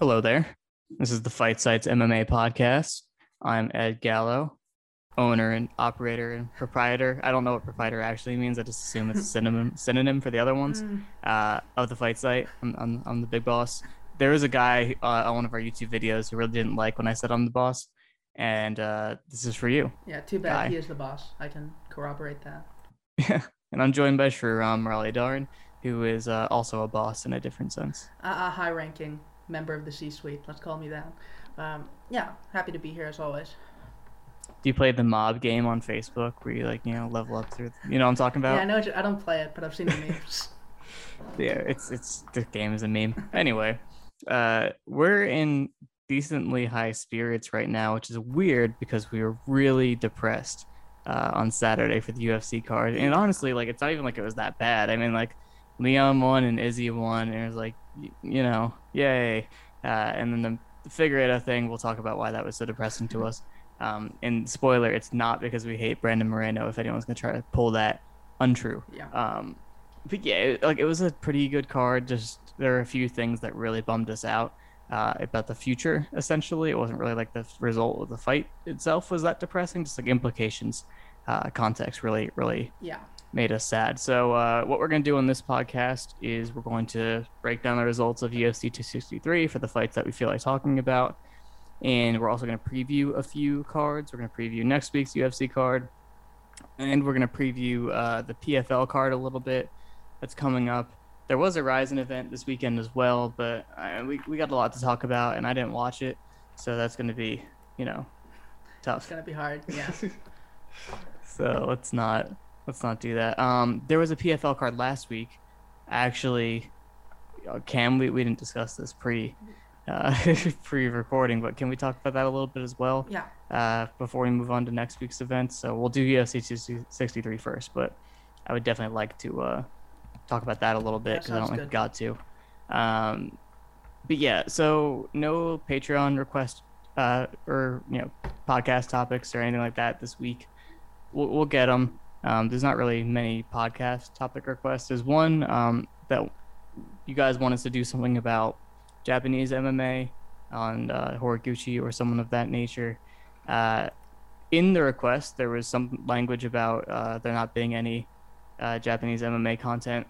Hello there. This is the Fight Sites MMA podcast. I'm Ed Gallo, owner and operator and proprietor. I don't know what proprietor actually means. I just assume it's a synonym synonym for the other ones uh, of the Fight Site. I'm, I'm, I'm the big boss. There was a guy uh, on one of our YouTube videos who really didn't like when I said I'm the boss, and uh, this is for you. Yeah, too bad Guy. he is the boss. I can corroborate that. Yeah, and I'm joined by Sriram Raleigh Darn, who is uh, also a boss in a different sense. A, a high-ranking member of the C-suite. Let's call me that. Um, yeah, happy to be here as always. Do you play the mob game on Facebook where you like you know level up through? You know what I'm talking about? Yeah, I know. I don't play it, but I've seen the memes. yeah, it's it's the game is a meme. Anyway, uh, we're in decently high spirits right now, which is weird because we were really depressed uh, on Saturday for the UFC card, and honestly, like it's not even like it was that bad. I mean, like Leon won and Izzy won, and it was like you know, yay. Uh, and then the, Figueiredo thing, we'll talk about why that was so depressing to us. Um, and spoiler, it's not because we hate Brandon Moreno. If anyone's gonna try to pull that untrue, yeah. um, but yeah, it- like it was a pretty good card. Just there are a few things that really bummed us out uh, about the future. Essentially, it wasn't really like the result of the fight itself was that depressing. Just like implications, uh, context really, really Yeah. Made us sad. So uh, what we're going to do on this podcast is we're going to break down the results of UFC 263 for the fights that we feel like talking about, and we're also going to preview a few cards. We're going to preview next week's UFC card, and we're going to preview uh, the PFL card a little bit that's coming up. There was a Rizin event this weekend as well, but uh, we we got a lot to talk about, and I didn't watch it, so that's going to be you know tough. It's gonna be hard. Yeah. So let's not let's not do that. Um, there was a PFL card last week. Actually, uh, Cam, we, we didn't discuss this pre uh, pre recording, but can we talk about that a little bit as well yeah. uh, before we move on to next week's events? So we'll do UFC 263 first, but I would definitely like to uh, talk about that a little bit because I don't think we got to. Um, but yeah, so no Patreon request uh, or you know podcast topics or anything like that this week. We'll, we'll get them. Um, there's not really many podcast topic requests. There's one um, that you guys want us to do something about Japanese MMA on uh, Horiguchi or someone of that nature. Uh, in the request, there was some language about uh, there not being any uh, Japanese MMA content,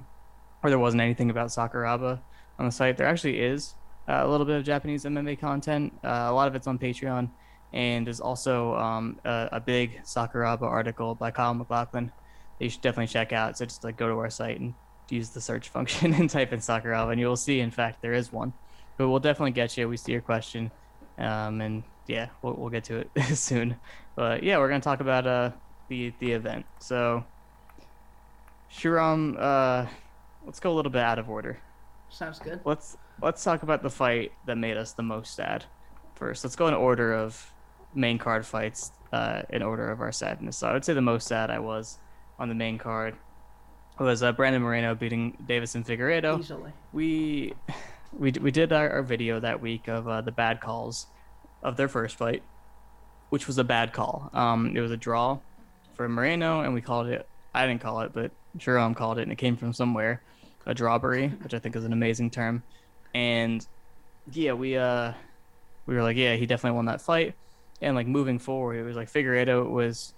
or there wasn't anything about Sakuraba on the site. There actually is uh, a little bit of Japanese MMA content. Uh, a lot of it's on Patreon, and there's also um, a, a big Sakuraba article by Kyle McLaughlin that you should definitely check out. So just like go to our site and use the search function and type in Sakuraba, and you will see, in fact, there is one. But we'll definitely get you. We see your question, um, and yeah, we'll, we'll get to it soon. But yeah, we're gonna talk about uh the the event. So, Sriram, uh, let's go a little bit out of order. Sounds good. Let's let's talk about the fight that made us the most sad first. Let's go in order of main card fights, uh, in order of our sadness. So I would say the most sad I was on the main card was uh, Brandon Moreno beating Deiveson Figueiredo Easily. we we we did our, our video that week of uh, the bad calls of their first fight, which was a bad call. Um, it was a draw for Moreno, and we called it. I didn't call it, but Jerome called it, and it came from somewhere. A drawbery, which I think is an amazing term. And yeah, we uh we were like, yeah, he definitely won that fight. And like moving forward, it was like Figueiredo was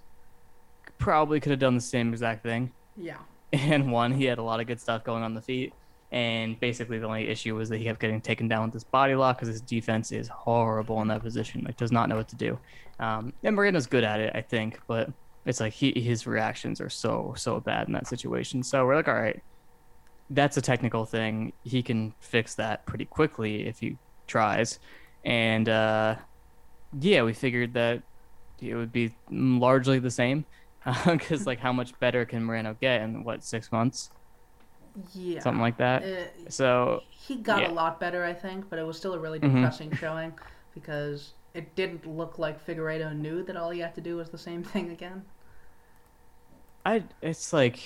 probably could have done the same exact thing. Yeah. and one he had a lot of good stuff going on the feet and basically the only issue was that he kept getting taken down with this body lock because his defense is horrible in that position like does not know what to do. Um, and Moreno's good at it i think but it's like he, his reactions are so so bad in that situation. So we're like all right that's a technical thing. He can fix that pretty quickly if he tries. And uh, yeah we figured that it would be largely the same because like how much better can Moreno get in what six months, Yeah. something like that. Uh, So he got yeah. a lot better, I think, but it was still a really Mhm. depressing showing because it didn't look like Figueiredo knew that all he had to do was the same thing again. I it's like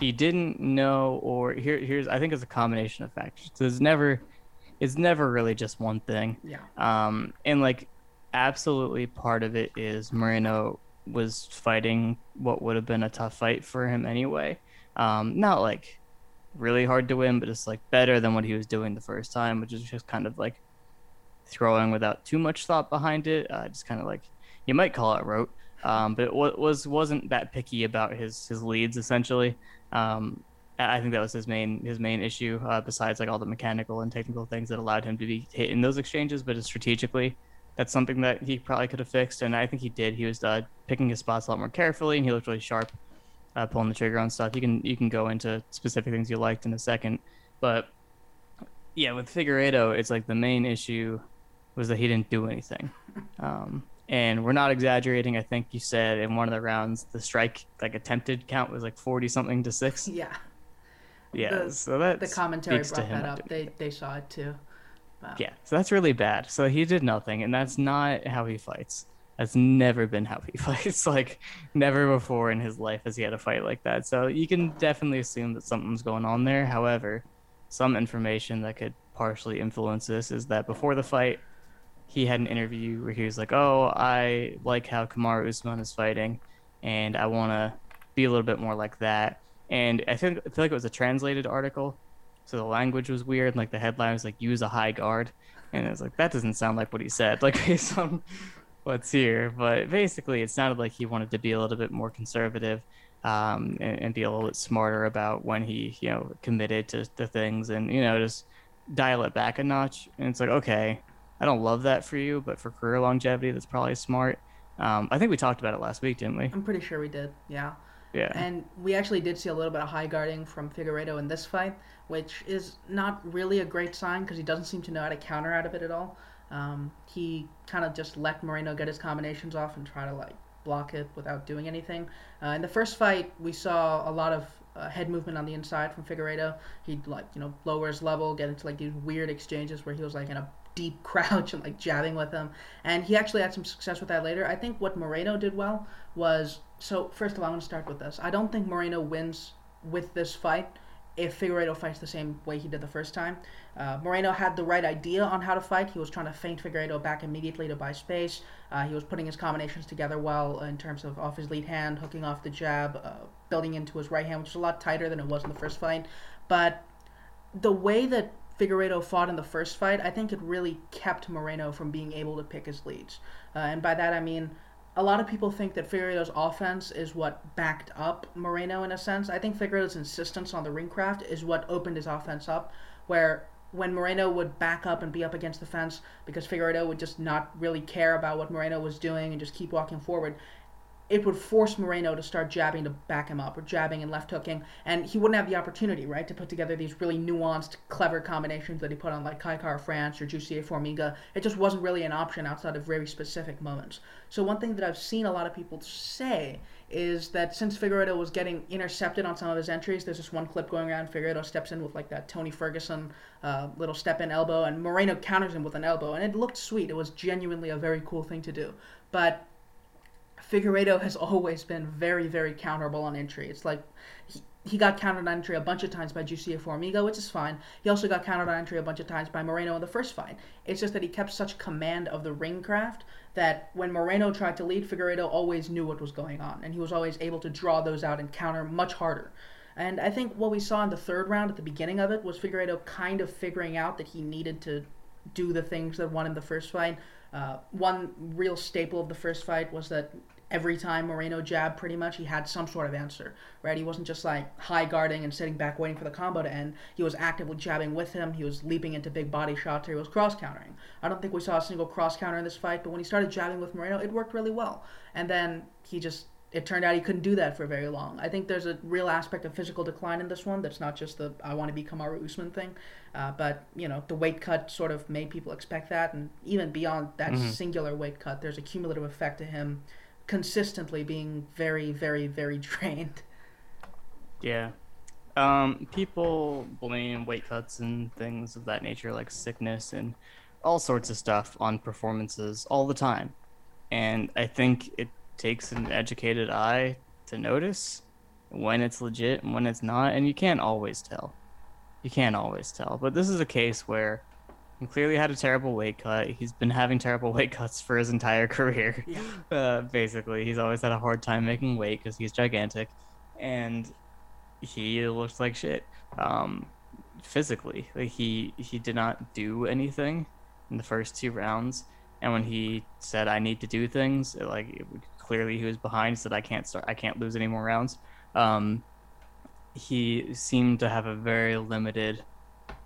he didn't know or here here's I think it's a combination of factors. There's never it's never really just one thing. Yeah. Um, and like, absolutely part of it is Moreno was fighting what would have been a tough fight for him anyway. Um, not like really hard to win, but it's like better than what he was doing the first time, which is just kind of like throwing without too much thought behind it. Uh, just kind of like you might call it rote, um, but it was wasn't that picky about his his leads essentially. Um, I think that was his main his main issue. Uh, besides like all the mechanical and technical things that allowed him to be hit in those exchanges, but strategically, that's something that he probably could have fixed, and I think he did. He was uh, picking his spots a lot more carefully, and he looked really sharp, uh, pulling the trigger on stuff. You can you can go into specific things you liked in a second, but yeah, with Figueiredo, it's like the main issue was that he didn't do anything. Um, and we're not exaggerating. I think you said in one of the rounds the strike like attempted count was like forty something to six. Yeah. Yeah. The, so that the commentary brought that up. They they saw it too. Wow. Yeah. So that's really bad. So he did nothing, and that's not how he fights. That's never been how he fights. like never before in his life has he had a fight like that. So you can definitely assume that something's going on there. However, some information that could partially influence this is that before the fight, he had an interview where he was like, "Oh, I like how Kamaru Usman is fighting, and I want to be a little bit more like that." And I think I feel like it was a translated article, so the language was weird. Like the headline was like, "Use a high guard," and it was like that doesn't sound like what he said. Like based on what's here, but basically it sounded like he wanted to be a little bit more conservative. Um, and, and, be a little bit smarter about when he, you know, committed to, to things and, you know, just dial it back a notch. And it's like, okay, I don't love that for you, but for career longevity, that's probably smart. Um, I think we talked about it last week, didn't we? I'm pretty sure we did. Yeah. Yeah. And we actually did see a little bit of high guarding from Figueiredo in this fight, which is not really a great sign because he doesn't seem to know how to counter out of it at all. Um, he kind of just let Moreno get his combinations off and try to like block it without doing anything. Uh, in the first fight, we saw a lot of uh, head movement on the inside from Figueiredo. He'd like you know lower his level, get into like these weird exchanges where he was like in a deep crouch and like jabbing with him. And he actually had some success with that later. I think what Moreno did well was so first of all, I want to start with this. I don't think Moreno wins with this fight if Figueiredo fights the same way he did the first time. Uh, Moreno had the right idea on how to fight. He was trying to feint Figueiredo back immediately to buy space. Uh, he was putting his combinations together well in terms of off his lead hand, hooking off the jab, uh, building into his right hand, which is a lot tighter than it was in the first fight. But the way that Figueiredo fought in the first fight, I think it really kept Moreno from being able to pick his leads. Uh, and by that I mean, a lot of people think that Figueiredo's offense is what backed up Moreno in a sense. I think Figueiredo's insistence on the ring craft is what opened his offense up, where when Moreno would back up and be up against the fence because Figueiredo would just not really care about what Moreno was doing and just keep walking forward, it would force Moreno to start jabbing to back him up or jabbing and left hooking, and he wouldn't have the opportunity, right, to put together these really nuanced, clever combinations that he put on like Kai Kara-France or Jussier Formiga. It just wasn't really an option outside of very specific moments. So one thing that I've seen a lot of people say is that since Figueiredo was getting intercepted on some of his entries, there's this one clip going around. Figueiredo steps in with like that Tony Ferguson uh, little step in elbow, and Moreno counters him with an elbow, and it looked sweet. It was genuinely a very cool thing to do, but Figueiredo has always been very, very counterable on entry. It's like he, he got countered on entry a bunch of times by Jussier Formiga, which is fine. He also got countered on entry a bunch of times by Moreno in the first fight. It's just that he kept such command of the ring craft that when Moreno tried to lead, Figueiredo always knew what was going on, and he was always able to draw those out and counter much harder. And I think what we saw in the third round at the beginning of it was Figueiredo kind of figuring out that he needed to do the things that won him the first fight. Uh, one real staple of the first fight was that every time Moreno jabbed, pretty much, he had some sort of answer, right? He wasn't just like high guarding and sitting back waiting for the combo to end. He was actively jabbing with him. He was leaping into big body shots. He was cross countering. I don't think we saw a single cross counter in this fight, but when he started jabbing with Moreno, it worked really well. And then he just it turned out he couldn't do that for very long. I think there's a real aspect of physical decline in this one. That's not just the I want to be Kamaru Usman thing, uh, but you know the weight cut sort of made people expect that, and even beyond that mm-hmm. singular weight cut, there's a cumulative effect to him consistently being very, very, very drained. Yeah. Um, people blame weight cuts and things of that nature, like sickness and all sorts of stuff, on performances all the time. And I think it takes an educated eye to notice when it's legit and when it's not. And you can't always tell. You can't always tell. But this is a case where clearly had a terrible weight cut. He's been having terrible weight cuts for his entire career. Yeah. Uh, basically, he's always had a hard time making weight because he's gigantic, and he looks like shit. Um, physically, like he he did not do anything in the first two rounds. And when he said, "I need to do things," it, like it, clearly he was behind. Said, "I can't start. I can't lose any more rounds." Um, he seemed to have a very limited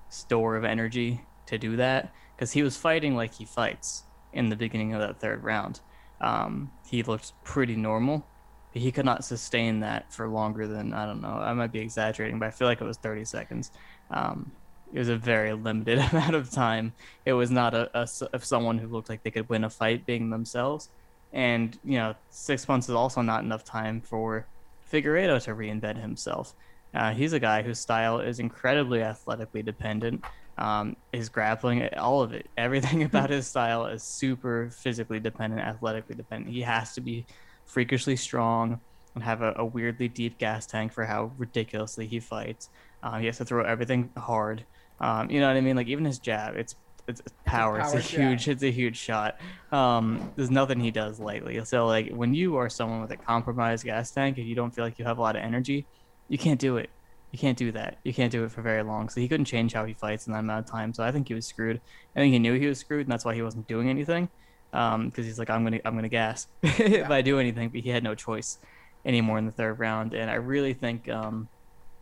store of energy to do that because he was fighting like he fights in the beginning of that third round. Um, he looked pretty normal, but he could not sustain that for longer than I don't know. I might be exaggerating, but I feel like it was 30 seconds. Um, it was a very limited amount of time. It was not a, a of someone who looked like they could win a fight being themselves. And you know, six months is also not enough time for Figueiredo to reinvent himself. Uh, he's a guy whose style is incredibly athletically dependent. Um, his grappling, all of it, everything about his style is super physically dependent, athletically dependent. He has to be freakishly strong and have a, a weirdly deep gas tank for how ridiculously he fights. Uh, he has to throw everything hard. Um, you know what I mean? Like even his jab, it's it's power. It's a huge, it's a huge shot. Um, there's nothing he does lightly. So like when you are someone with a compromised gas tank, if you don't feel like you have a lot of energy, you can't do it. You can't do that. You can't do it for very long. So he couldn't change how he fights in that amount of time. So I think he was screwed. I think he knew he was screwed, and that's why he wasn't doing anything. Because um, he's like, I'm gonna, I'm gonna gas if I do anything. But he had no choice anymore in the third round. And I really think, um,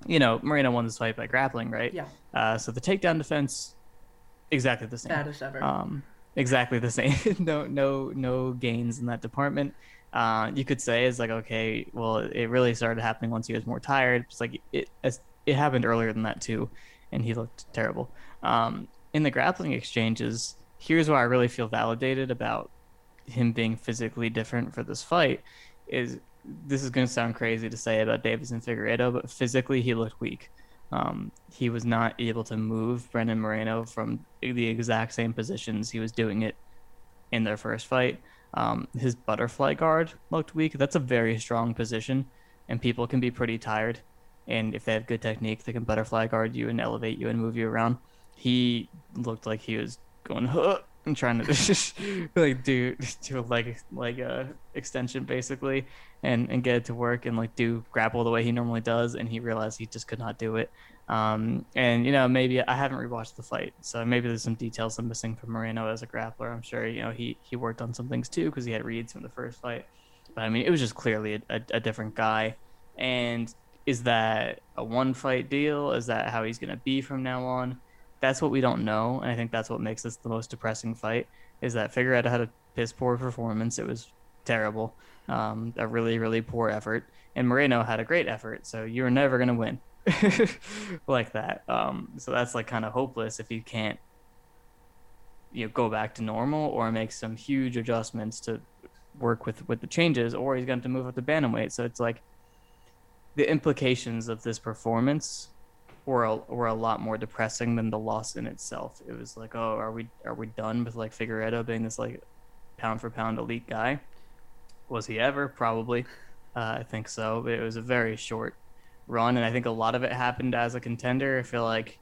you know, Moreno won this fight by grappling, right? Yeah. Uh, so the takedown defense, exactly the same. Bad as ever. Um, exactly the same. no, no, no gains in that department. Uh, you could say is like, okay, well, it really started happening once he was more tired. It's like it, it happened earlier than that too, and he looked terrible. Um, in the grappling exchanges, here's where I really feel validated about him being physically different for this fight. Is this is going to sound crazy to say about Deiveson Figueiredo, but physically he looked weak. Um, he was not able to move Brandon Moreno from the exact same positions he was doing it in their first fight. Um, his butterfly guard looked weak. That's a very strong position, and people can be pretty tired. And if they have good technique, they can butterfly guard you and elevate you and move you around. He looked like he was going huh, and trying to just like do do a leg like a extension basically, and and get it to work and like do grapple the way he normally does. And he realized he just could not do it. Um, and you know maybe I haven't rewatched the fight, so maybe there's some details I'm missing from Moreno as a grappler. I'm sure you know he he worked on some things too because he had reads from the first fight. But I mean, it was just clearly a, a, a different guy. And is that a one fight deal? Is that how he's going to be from now on? That's what we don't know. And I think that's what makes this the most depressing fight is that Figueiredo had a piss poor performance. It was terrible, um, a really, really poor effort. And Moreno had a great effort. So you're never going to win like that. Um, so that's like kind of hopeless if you can't you know go back to normal or make some huge adjustments to work with with the changes or he's going to move up to bantamweight so it's like the implications of this performance were a, were a lot more depressing than the loss in itself. It was like, oh, are we are we done with like Figueiredo being this like pound for pound elite guy? Was he ever? Probably. Uh, I think so. It was a very short run, and I think a lot of it happened as a contender. I feel like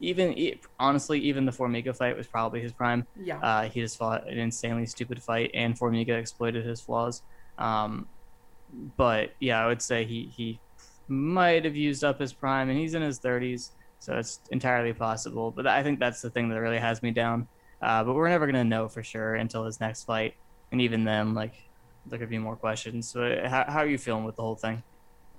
even honestly, even the Formiga fight was probably his prime. Yeah. Uh, he just fought an insanely stupid fight, and Formiga exploited his flaws. Um, but yeah, I would say he he might have used up his prime, and he's in his 30s, so it's entirely possible. But I think that's the thing that really has me down. Uh, but we're never gonna know for sure until his next fight, and even then, like there could be more questions. So how how are you feeling with the whole thing?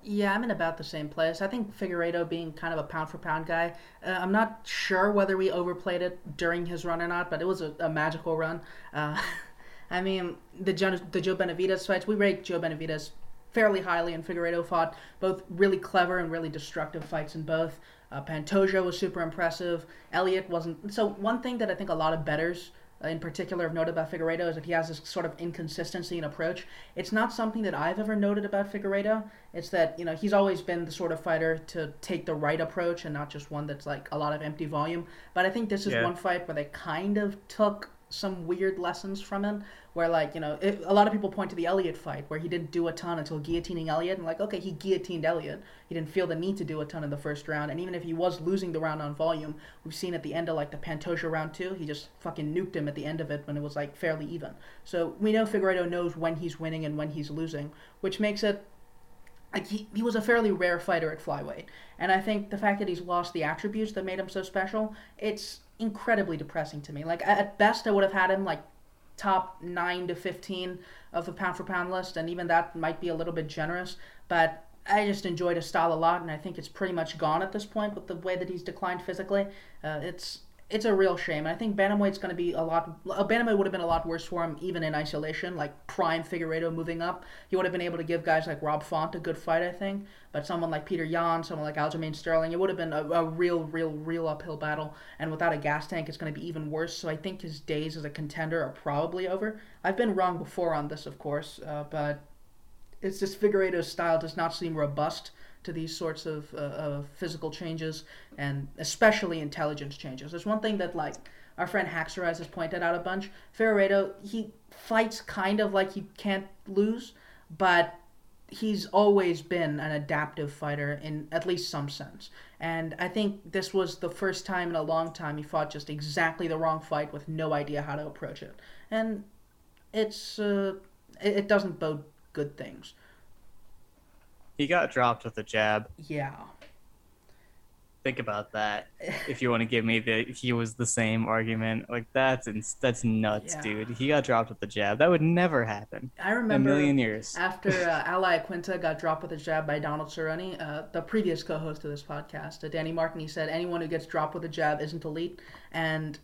Yeah, I'm in about the same place. I think Figueiredo being kind of a pound for pound guy. Uh, I'm not sure whether we overplayed it during his run or not, but it was a, a magical run. Uh, I mean, the Joe, the Joe Benavidez fights, we rate Joe Benavidez fairly highly, and Figueiredo fought both really clever and really destructive fights in both. Uh, Pantoja was super impressive. Elliott wasn't. So one thing that I think a lot of betters Uh, in particular have noted about Figueiredo is that he has this sort of inconsistency in approach. It's not something that I've ever noted about Figueiredo. It's that you know he's always been the sort of fighter to take the right approach and not just one that's like a lot of empty volume. But I think this is yeah. one fight where they kind of took some weird lessons from him where like you know it, a lot of people point to the Elliot fight where he didn't do a ton until guillotining Elliot and like okay he guillotined Elliot he didn't feel the need to do a ton in the first round. And even if he was losing the round on volume we've seen at the end of like the Pantoja round two he just fucking nuked him at the end of it when it was like fairly even. So we know Figueiredo knows when he's winning and when he's losing which makes it like he, he was a fairly rare fighter at flyweight. And I think the fact that he's lost the attributes that made him so special it's incredibly depressing to me. Like at best, I would have had him like top nine to fifteen of the pound for pound list, and even that might be a little bit generous. But I just enjoyed his style a lot, and I think it's pretty much gone at this point with the way that he's declined physically. Uh, it's it's a real shame. I think bantamweight's going to be a lot. A bantamweight would have been a lot worse for him, even in isolation. Like prime Figueiredo moving up, he would have been able to give guys like Rob Font a good fight, I think. But someone like Petr Yan, someone like Aljamain Sterling, it would have been a, a real, real, real uphill battle. And without a gas tank, it's going to be even worse. So I think his days as a contender are probably over. I've been wrong before on this, of course, uh, but it's just Figueiredo's style does not seem robust to these sorts of, uh, of physical changes and especially intelligence changes. There's one thing that like our friend Haxerise has pointed out a bunch. Figueiredo he fights kind of like he can't lose, but he's always been an adaptive fighter in at least some sense. And I think this was the first time in a long time he fought just exactly the wrong fight with no idea how to approach it. And it's uh, it, it doesn't bode good things. He got dropped with a jab. Yeah. Think about that. if you want to give me the he was the same argument, like that's that's nuts, yeah. dude. He got dropped with a jab. That would never happen. I remember a million years after uh, Al Iaquinta got dropped with a jab by Donald Cerrone, uh, the previous co-host of this podcast, uh, Danny Martin. He said anyone who gets dropped with a jab isn't elite, and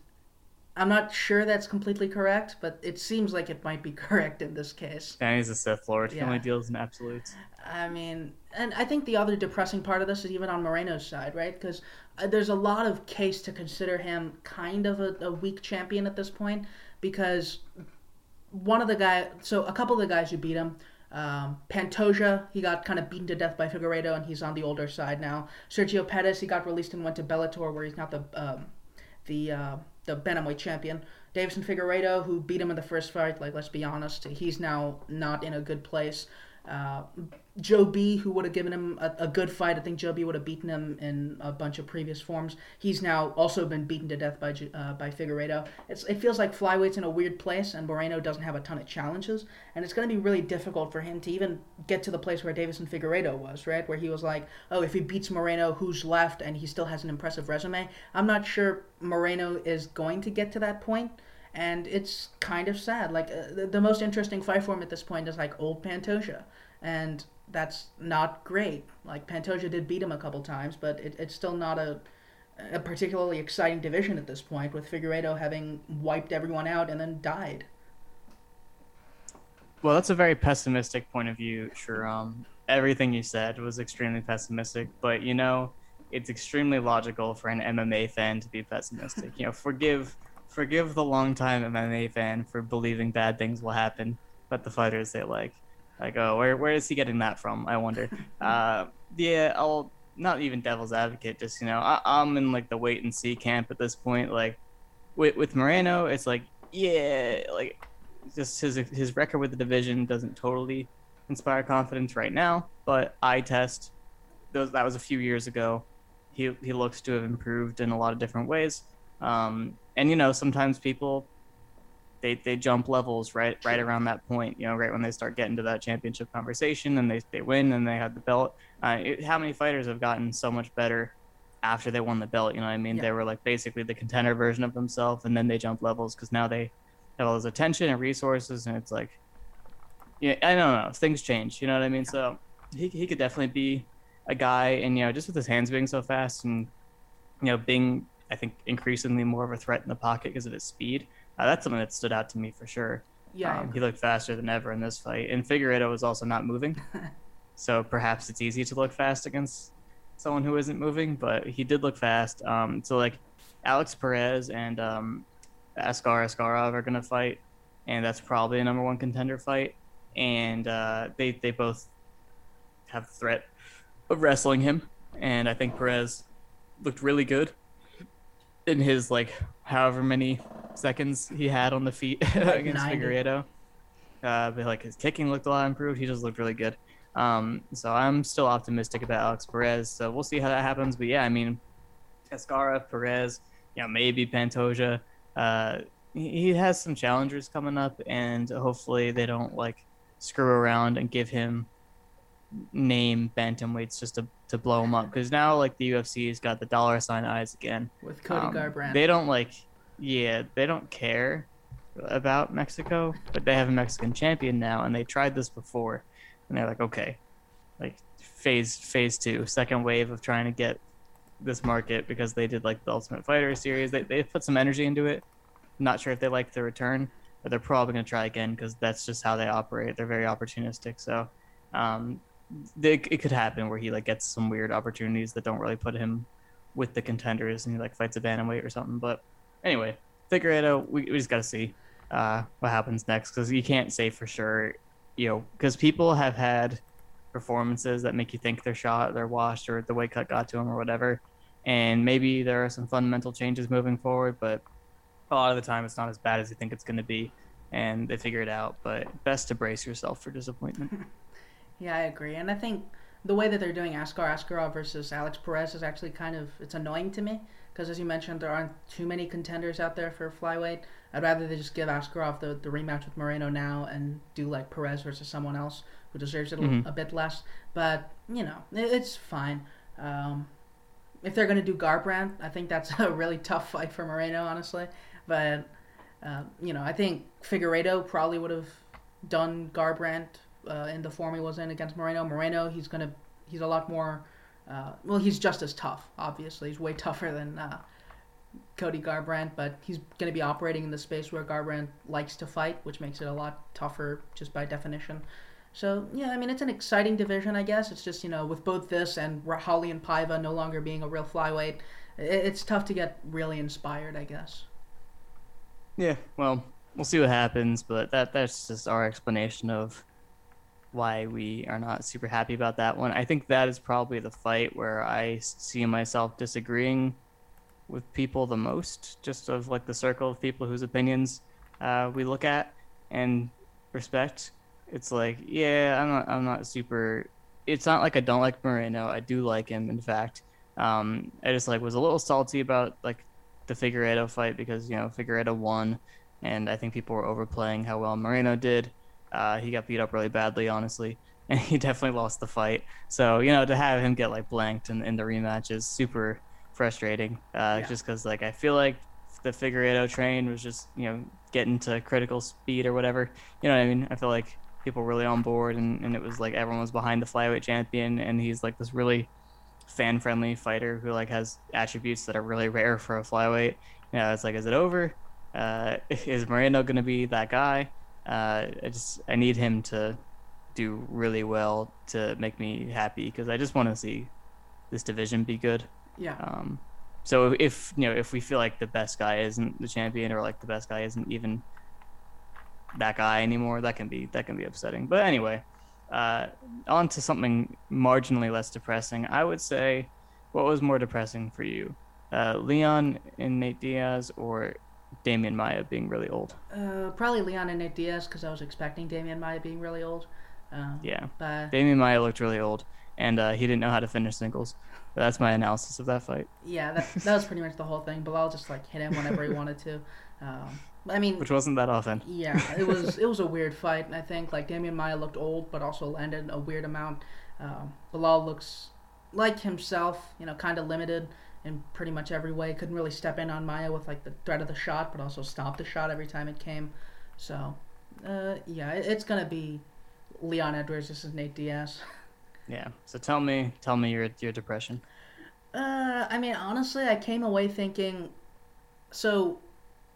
I'm not sure that's completely correct, but it seems like it might be correct in this case. Danny's a Sith Lord. He yeah. only deals in absolutes. I mean, and I think the other depressing part of this is even on Moreno's side, right? Because uh, there's a lot of case to consider him kind of a, a weak champion at this point because one of the guys, so a couple of the guys who beat him, um, Pantoja, he got kind of beaten to death by Figueiredo, and he's on the older side now. Sergio Pettis, he got released and went to Bellator, where he's not the um, the uh, the bantamweight champion. Deiveson Figueiredo, who beat him in the first fight, like let's be honest, he's now not in a good place. Uh, Joe B, who would have given him a, a, good fight, I think Joe B would have beaten him in a bunch of previous forms. He's now also been beaten to death by uh, by Figueiredo. It's, it feels like flyweight's in a weird place, and Moreno doesn't have a ton of challenges, and it's going to be really difficult for him to even get to the place where Deiveson Figueiredo was, right? Where he was like, oh, if he beats Moreno, who's left, and he still has an impressive resume. I'm not sure Moreno is going to get to that point and it's kind of sad. Like uh, the, the, most interesting fight form at this point is like old Pantoja, and that's not great. Like Pantoja did beat him a couple times, but it, it's still not a a particularly exciting division at this point, with Figueiredo having wiped everyone out and then died. Well, that's a very pessimistic point of view. Um, everything you said was extremely pessimistic, but you know, it's extremely logical for an MMA fan to be pessimistic. you know, forgive forgive the longtime MMA fan for believing bad things will happen, but the fighters they like. Like, oh, where where is he getting that from? I wonder. uh, yeah, I'll not even devil's advocate. Just you know, I, I'm in like the wait and see camp at this point. Like, with with Moreno, it's like, yeah, like just his his record with the division doesn't totally inspire confidence right now. But eye test, those that was a few years ago. He he looks to have improved in a lot of different ways. Um, and you know, sometimes people they, they jump levels right right around that point. You know, right when they start getting to that championship conversation and they, they win and they have the belt. Uh, it, how many fighters have gotten so much better after they won the belt? You know what I mean? Yeah. They were like basically the contender version of themselves, and then they jump levels because now they have all this attention and resources, and it's like, yeah, I don't know, things change. You know what I mean? So he he could definitely be a guy, and you know, just with his hands being so fast and you know being I think increasingly more of a threat in the pocket because of his speed uh, that's something that stood out to me for sure. Yeah, um, he looked faster than ever in this fight, and Figueiredo was also not moving, so perhaps it's easy to look fast against someone who isn't moving. But he did look fast. Um, so like Alex Perez and um, Askar Askarov are gonna fight, and that's probably a number one contender fight. And uh, they they both have the threat of wrestling him, and I think Perez looked really good in his like however many seconds he had on the feet against 90. Figueiredo. Uh, but like his kicking looked a lot improved. He just looked really good. Um, so I'm still optimistic about Alex Perez. So we'll see how that happens. But yeah, I mean, Cascara, Perez, you know, maybe Pantoja. Uh, he has some challengers coming up, and hopefully they don't like screw around and give him name bantamweights just to, to blow them up because now like the UFC's got the dollar sign eyes again with Cody um, Garbrandt. They don't like, yeah, they don't care about Mexico, but they have a Mexican champion now, and they tried this before, and they're like, okay, like phase phase two, second wave of trying to get this market because they did like the Ultimate Fighter series. They they put some energy into it. Not sure if they like the return, but they're probably gonna try again because that's just how they operate. They're very opportunistic. So, um, they, it could happen where he like gets some weird opportunities that don't really put him with the contenders and he like fights a bantamweight or something. But anyway, Figueiredo, we, we just got to see uh, what happens next because you can't say for sure, you know, because people have had performances that make you think they're shot, they're washed, or the weight cut got to them or whatever. And maybe there are some fundamental changes moving forward, but a lot of the time it's not as bad as you think it's going to be. And they figure it out, but best to brace yourself for disappointment. yeah, I agree. And I think the way that they're doing Askar Askarov versus Alex Perez is actually kind of it's annoying to me because as you mentioned, there aren't too many contenders out there for flyweight. I'd rather they just give Askarov the, the rematch with Moreno now and do like Perez versus someone else who deserves it mm-hmm. a, a, bit less. But you know, it, it's fine. Um, if they're gonna do Garbrandt, I think that's a really tough fight for Moreno, honestly. But uh, you know, I think Figueiredo probably would have done Garbrandt uh, in the form he was in against Moreno. Moreno, he's gonna he's a lot more. Uh, well, he's just as tough. Obviously, he's way tougher than uh, Cody Garbrandt, but he's going to be operating in the space where Garbrandt likes to fight, which makes it a lot tougher just by definition. So yeah, I mean it's an exciting division, I guess. It's just you know with both this and Raulian Paiva no longer being a real flyweight, it's tough to get really inspired, I guess. Yeah, well, we'll see what happens, but that that's just our explanation of why we are not super happy about that one. I think that is probably the fight where I see myself disagreeing with people the most, just of like the circle of people whose opinions uh, we look at and respect. It's like, yeah, I'm not, I'm not super. It's not like I don't like Moreno. I do like him, in fact. Um, I just like was a little salty about like the Figueiredo fight because you know Figueiredo won, and I think people were overplaying how well Moreno did. Uh, he got beat up really badly, honestly, and he definitely lost the fight. So you know, to have him get like blanked in, in the rematch is super frustrating. Uh, yeah. Just because like I feel like the Figueiredo train was just you know getting to critical speed or whatever. You know what I mean? I feel like people were really on board, and, and it was like everyone was behind the flyweight champion, and he's like this really fan friendly fighter who like has attributes that are really rare for a flyweight. You know, it's like, is it over? Uh, is Moreno going to be that guy? Uh, I just I need him to do really well to make me happy because I just want to see this division be good. Yeah. Um, so if you know if we feel like the best guy isn't the champion or like the best guy isn't even that guy anymore, that can be that can be upsetting. But anyway, uh, on to something marginally less depressing. I would say, what was more depressing for you, uh, Leon and Nate Diaz or Demian Maia being really old? Uh, probably Leon and Nate Diaz because I was expecting Demian Maia being really old. Um, yeah, but... Demian Maia looked really old, and uh, he didn't know how to finish singles. But that's my analysis of that fight. Yeah, that, that was pretty much the whole thing. Belal just like hit him whenever he wanted to. Um, I mean, which wasn't that often. Yeah, it was. it was a weird fight. I think like Demian Maia looked old, but also landed a weird amount. Um, Belal looks like himself, you know, kind of limited in pretty much every way. Couldn't really step in on Maia with like the threat of the shot, but also stop the shot every time it came. So, uh, yeah, it, it's gonna be Leon Edwards This is Nate Diaz. Yeah. So tell me, tell me your your depression. Uh, I mean, honestly, I came away thinking. So,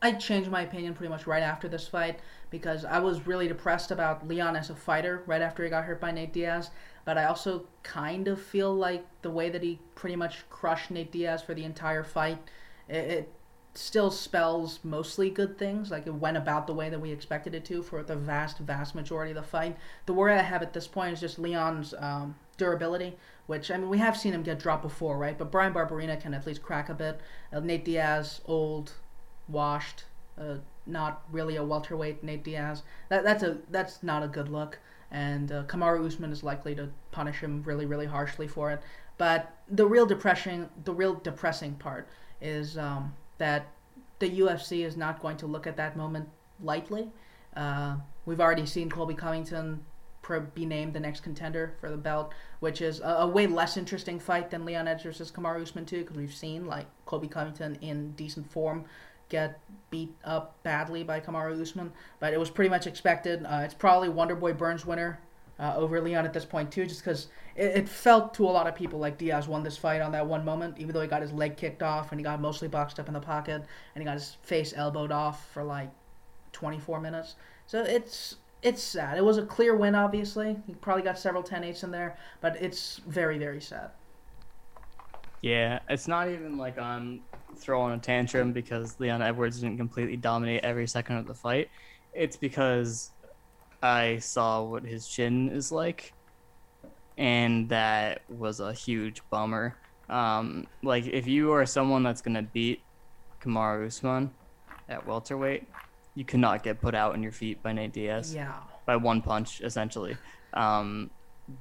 I changed my opinion pretty much right after this fight because I was really depressed about Leon as a fighter right after he got hurt by Nate Diaz but I also kind of feel like the way that he pretty much crushed Nate Diaz for the entire fight, it, it still spells mostly good things. Like it went about the way that we expected it to for the vast, vast majority of the fight. The worry I have at this point is just Leon's um, durability, which I mean we have seen him get dropped before, right? But Bryan Barberena can at least crack a bit. Uh, Nate Diaz, old, washed, uh, not really a welterweight. Nate Diaz, that that's a that's not a good look and uh, Kamaru Usman is likely to punish him really, really harshly for it. But the real depressing, the real depressing part is um, that the UFC is not going to look at that moment lightly. Uh, we've already seen Colby Covington be named the next contender for the belt, which is a, a way less interesting fight than Leon Edge versus Kamaru Usman too, because we've seen like Colby Covington in decent form get beat up badly by Kamaru Usman, but it was pretty much expected. Uh, it's probably Wonderboy Burns winner uh, over Leon at this point too, just because it, it, felt to a lot of people like Diaz won this fight on that one moment, even though he got his leg kicked off and he got mostly boxed up in the pocket and he got his face elbowed off for like 24 minutes. So it's it's sad. It was a clear win, obviously. He probably got several 10-8s in there, but it's very very sad. Yeah, it's not even like I'm throwing a tantrum because Leon Edwards didn't completely dominate every second of the fight. It's because I saw what his chin is like, and that was a huge bummer. Um, like if you are someone that's gonna beat Kamaru Usman at welterweight, you cannot get put out on your feet by Nate Diaz. Yeah. By one punch, essentially. Um,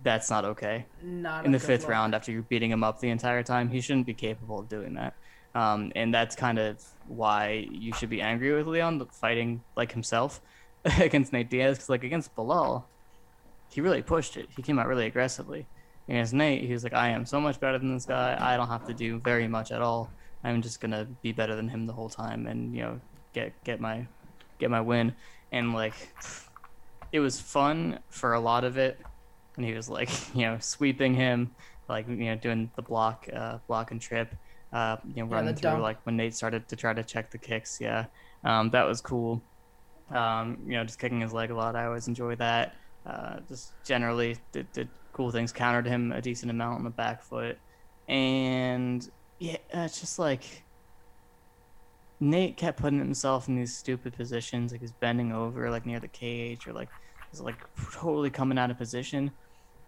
that's not okay. Not in the fifth look. round after you're beating him up the entire time. He shouldn't be capable of doing that. Um, and that's kind of why you should be angry with Leon fighting like himself against Nate Diaz. Because like against Belal, he really pushed it. He came out really aggressively. And against Nate, he was like, "I am so much better than this guy. I don't have to do very much at all. I'm just gonna be better than him the whole time, and you know, get get my get my win." And like, it was fun for a lot of it and he was like, you know, sweeping him, like you know, doing the block, uh, block and trip, uh, you know, running through dump. like when Nate started to try to check the kicks. Yeah, um, that was cool. Um, you know, just kicking his leg a lot. I always enjoy that. Uh, just generally did, did cool things, countered him a decent amount on the back foot, and yeah, it's just like Nate kept putting himself in these stupid positions, like he's bending over, like near the cage, or like he's like totally coming out of position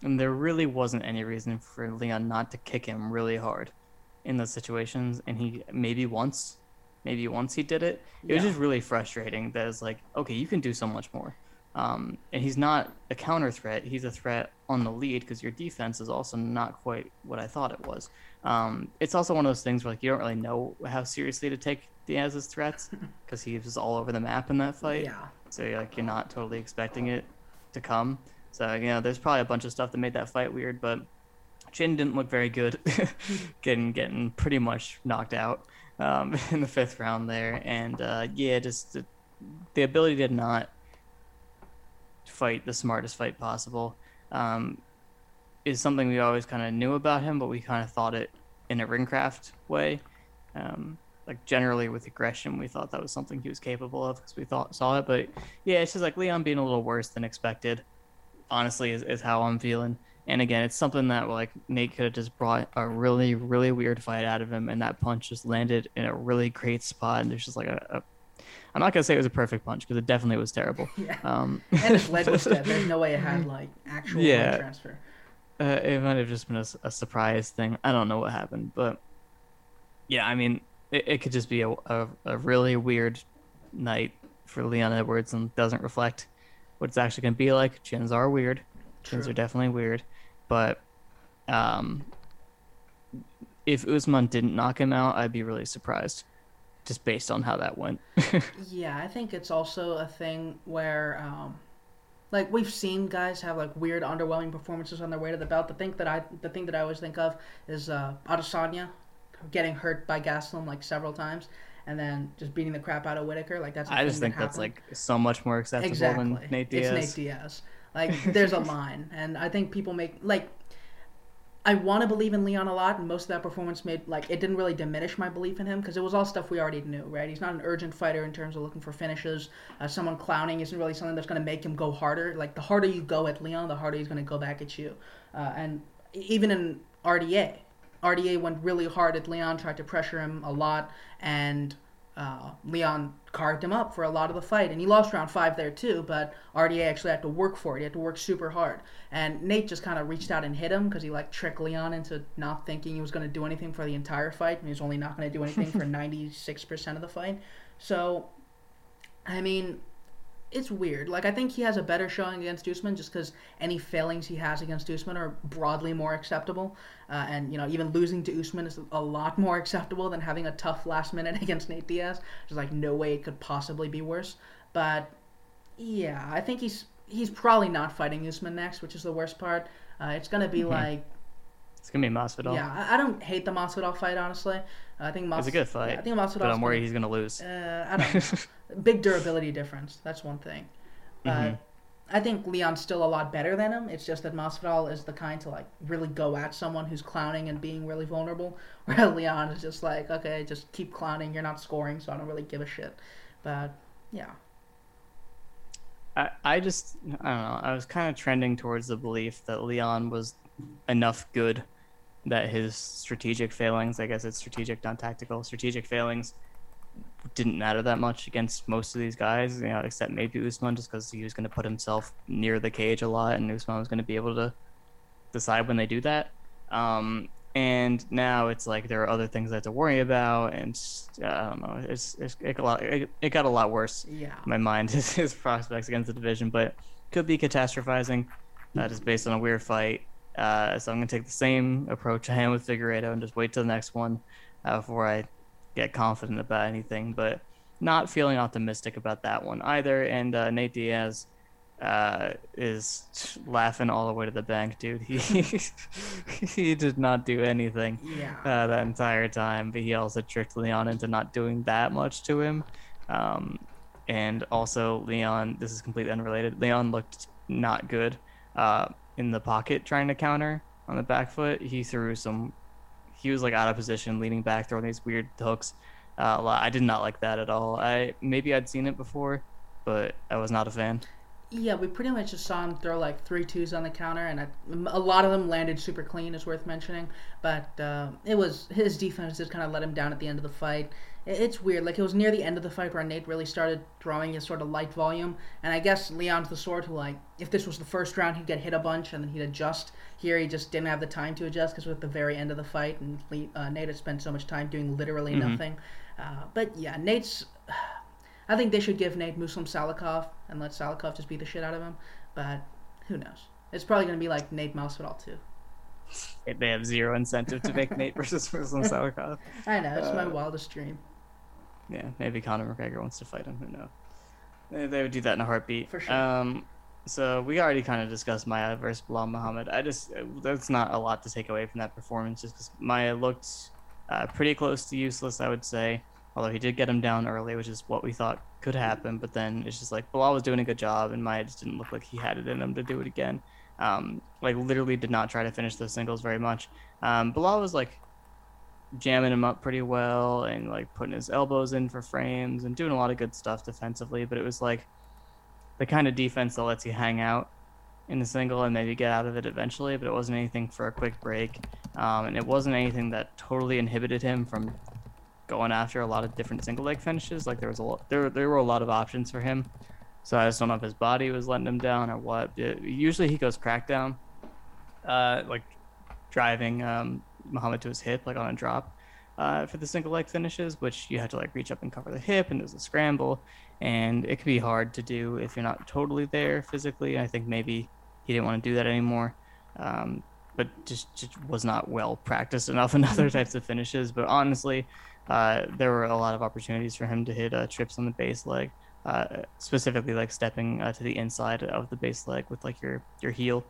and there really wasn't any reason for Leon not to kick him really hard in those situations. And he maybe once, maybe once he did it. It yeah. was just really frustrating. That it's like, okay, you can do so much more. Um, and he's not a counter threat. He's a threat on the lead because your defense is also not quite what I thought it was. Um, it's also one of those things where like you don't really know how seriously to take Diaz's threats because he was all over the map in that fight. Yeah. So like you're not totally expecting it to come. So you know, there's probably a bunch of stuff that made that fight weird, but Chin didn't look very good, getting getting pretty much knocked out um, in the fifth round there, and uh, yeah, just the, the, ability to not fight the smartest fight possible um, is something we always kind of knew about him, but we kind of thought it in a ringcraft way. Um, like generally with aggression, we thought that was something he was capable of because we thought saw it. But yeah, it's just like Leon being a little worse than expected honestly is, is how I'm feeling. And again, it's something that like Nate could have just brought a really, really weird fight out of him, and that punch just landed in a really great spot. And there's just like a, a I'm not gonna say it was a perfect punch because it definitely was terrible. Yeah. Um, and his leg was dead. There's no way it had like actual yeah, transfer. Uh, it might have just been a, a, surprise thing. I don't know what happened, but yeah, I mean, it, it could just be a, a, a really weird night for Leon Edwards and doesn't reflect what it's actually going to be like. Chins are weird. Chins True. are definitely weird. But um, if Usman didn't knock him out, I'd be really surprised, just based on how that went. yeah, I think it's also a thing where, um, like, we've seen guys have like weird, underwhelming performances on their way to the belt. The thing that I, the thing that I always think of is uh, Adesanya getting hurt by Gastelum like several times and then just beating the crap out of Whittaker. Like that's. I just think that that's like so much more acceptable exactly. than Nate Diaz. It's Nate Diaz. Like there's a line, and I think people make like. I want to believe in Leon a lot, and most of that performance made like it didn't really diminish my belief in him because it was all stuff we already knew, right? He's not an urgent fighter in terms of looking for finishes. Uh, someone clowning isn't really something that's going to make him go harder. Like the harder you go at Leon, the harder he's going to go back at you. Uh, and even in RDA, RDA went really hard at Leon, tried to pressure him a lot, and uh, Leon carved him up for a lot of the fight, and he lost round five there too. But RDA actually had to work for it; he had to work super hard. And Nate just kind of reached out and hit him because he like tricked Leon into not thinking he was going to do anything for the entire fight, and he was only not going to do anything for ninety six percent of the fight. So, I mean, it's weird. Like I think he has a better showing against Usman just because any failings he has against Usman are broadly more acceptable, uh, and you know even losing to Usman is a lot more acceptable than having a tough last minute against Nate Diaz. There's like no way it could possibly be worse. But yeah, I think he's he's probably not fighting Usman next, which is the worst part. Uh, it's gonna be Mhm. like It's gonna be Masvidal. yeah, I, I don't hate the Masvidal fight honestly. I think Mas- It's a good fight, Yeah, I think Masvidal. but I'm worried he's gonna lose. Uh, I don't know. Big durability difference. That's one thing. Uh, Mhm. I think Leon's still a lot better than him. It's just that Masvidal is the kind to like really go at someone who's clowning and being really vulnerable, where Leon is just like, okay, just keep clowning. You're not scoring, so I don't really give a shit. But yeah, I, I just I don't know. I was kind of trending towards the belief that Leon was enough good that his strategic failings, I guess it's strategic, not tactical, strategic failings didn't matter that much against most of these guys, you know, except maybe Usman just because he was going to put himself near the cage a lot and Usman was going to be able to decide when they do that. Um, and now it's like there are other things I have to worry about, and uh, I don't know. It's, it's it, got a lot, it, it got a lot worse yeah, my mind his, his prospects against the division, but could be catastrophizing. That is based on a weird fight. Uh, so I'm gonna take the same approach I am with Figueiredo and just wait till the next one uh, before I get confident about anything. But not feeling optimistic about that one either. And uh, Nate Diaz uh, is laughing all the way to the bank, dude. He he did not do anything yeah. uh, that entire time, but he also tricked Leon into not doing that much to him. Um, and also, Leon, this is completely unrelated. Leon looked not good uh, in the pocket trying to counter on the back foot. He threw some, he was like out of position, leaning back, throwing these weird hooks. Uh. I did not like that at all. I maybe I'd seen it before, but I was not a fan. Yeah, we pretty much just saw him throw like three twos on the counter, and a, lot of them landed super clean, is worth mentioning. But uh, it was his defense just kind of let him down at the end of the fight. It, it's weird. Like it was near the end of the fight where Nate really started throwing his sort of light volume, and I guess Leon's the sort who like if this was the first round, he'd get hit a bunch and then he'd adjust. Here, he just didn't have the time to adjust because at the very end of the fight, and Le- uh, Nate had spent so much time doing literally Mhm. nothing. Uh, but yeah, Nate's. I think they should give Nate Muslim Salikhov and let Salikhov just beat the shit out of him. But who knows? It's probably going to be like Nate Masvidal too. They have zero incentive to make Nate versus Muslim Salikhov. I know it's my Uh, wildest dream. Yeah, maybe Conor McGregor wants to fight him. Who knows? They, they would do that in a heartbeat. For sure. Um, so we already kind of discussed Maia versus Belal Muhammad. I just that's not a lot to take away from that performance, just because Maia looked uh, pretty close to useless, I would say. Although he did get him down early, which is what we thought could happen. But then it's just like Belal was doing a good job, and Maia just didn't look like he had it in him to do it again. Um, like literally did not try to finish those singles very much. Um, Belal was like jamming him up pretty well and like putting his elbows in for frames and doing a lot of good stuff defensively. But it was like the kind of defense that lets you hang out in the single and maybe get out of it eventually. But it wasn't anything for a quick break, um, and it wasn't anything that totally inhibited him from going after a lot of different single leg finishes. Like there was a lot, there there were a lot of options for him. So I just don't know if his body was letting him down or what. It- usually he goes crackdown, uh, like driving um, Muhammad to his hip, like on a drop, uh, for the single leg finishes, which you have to like reach up and cover the hip, and there's a scramble, and it can be hard to do if you're not totally there physically. I think maybe he didn't want to do that anymore, um, but just, just was not well practiced enough in other types of finishes. But honestly, uh, there were a lot of opportunities for him to hit uh, trips on the base leg, uh, specifically like stepping uh, to the inside of the base leg with like your your heel,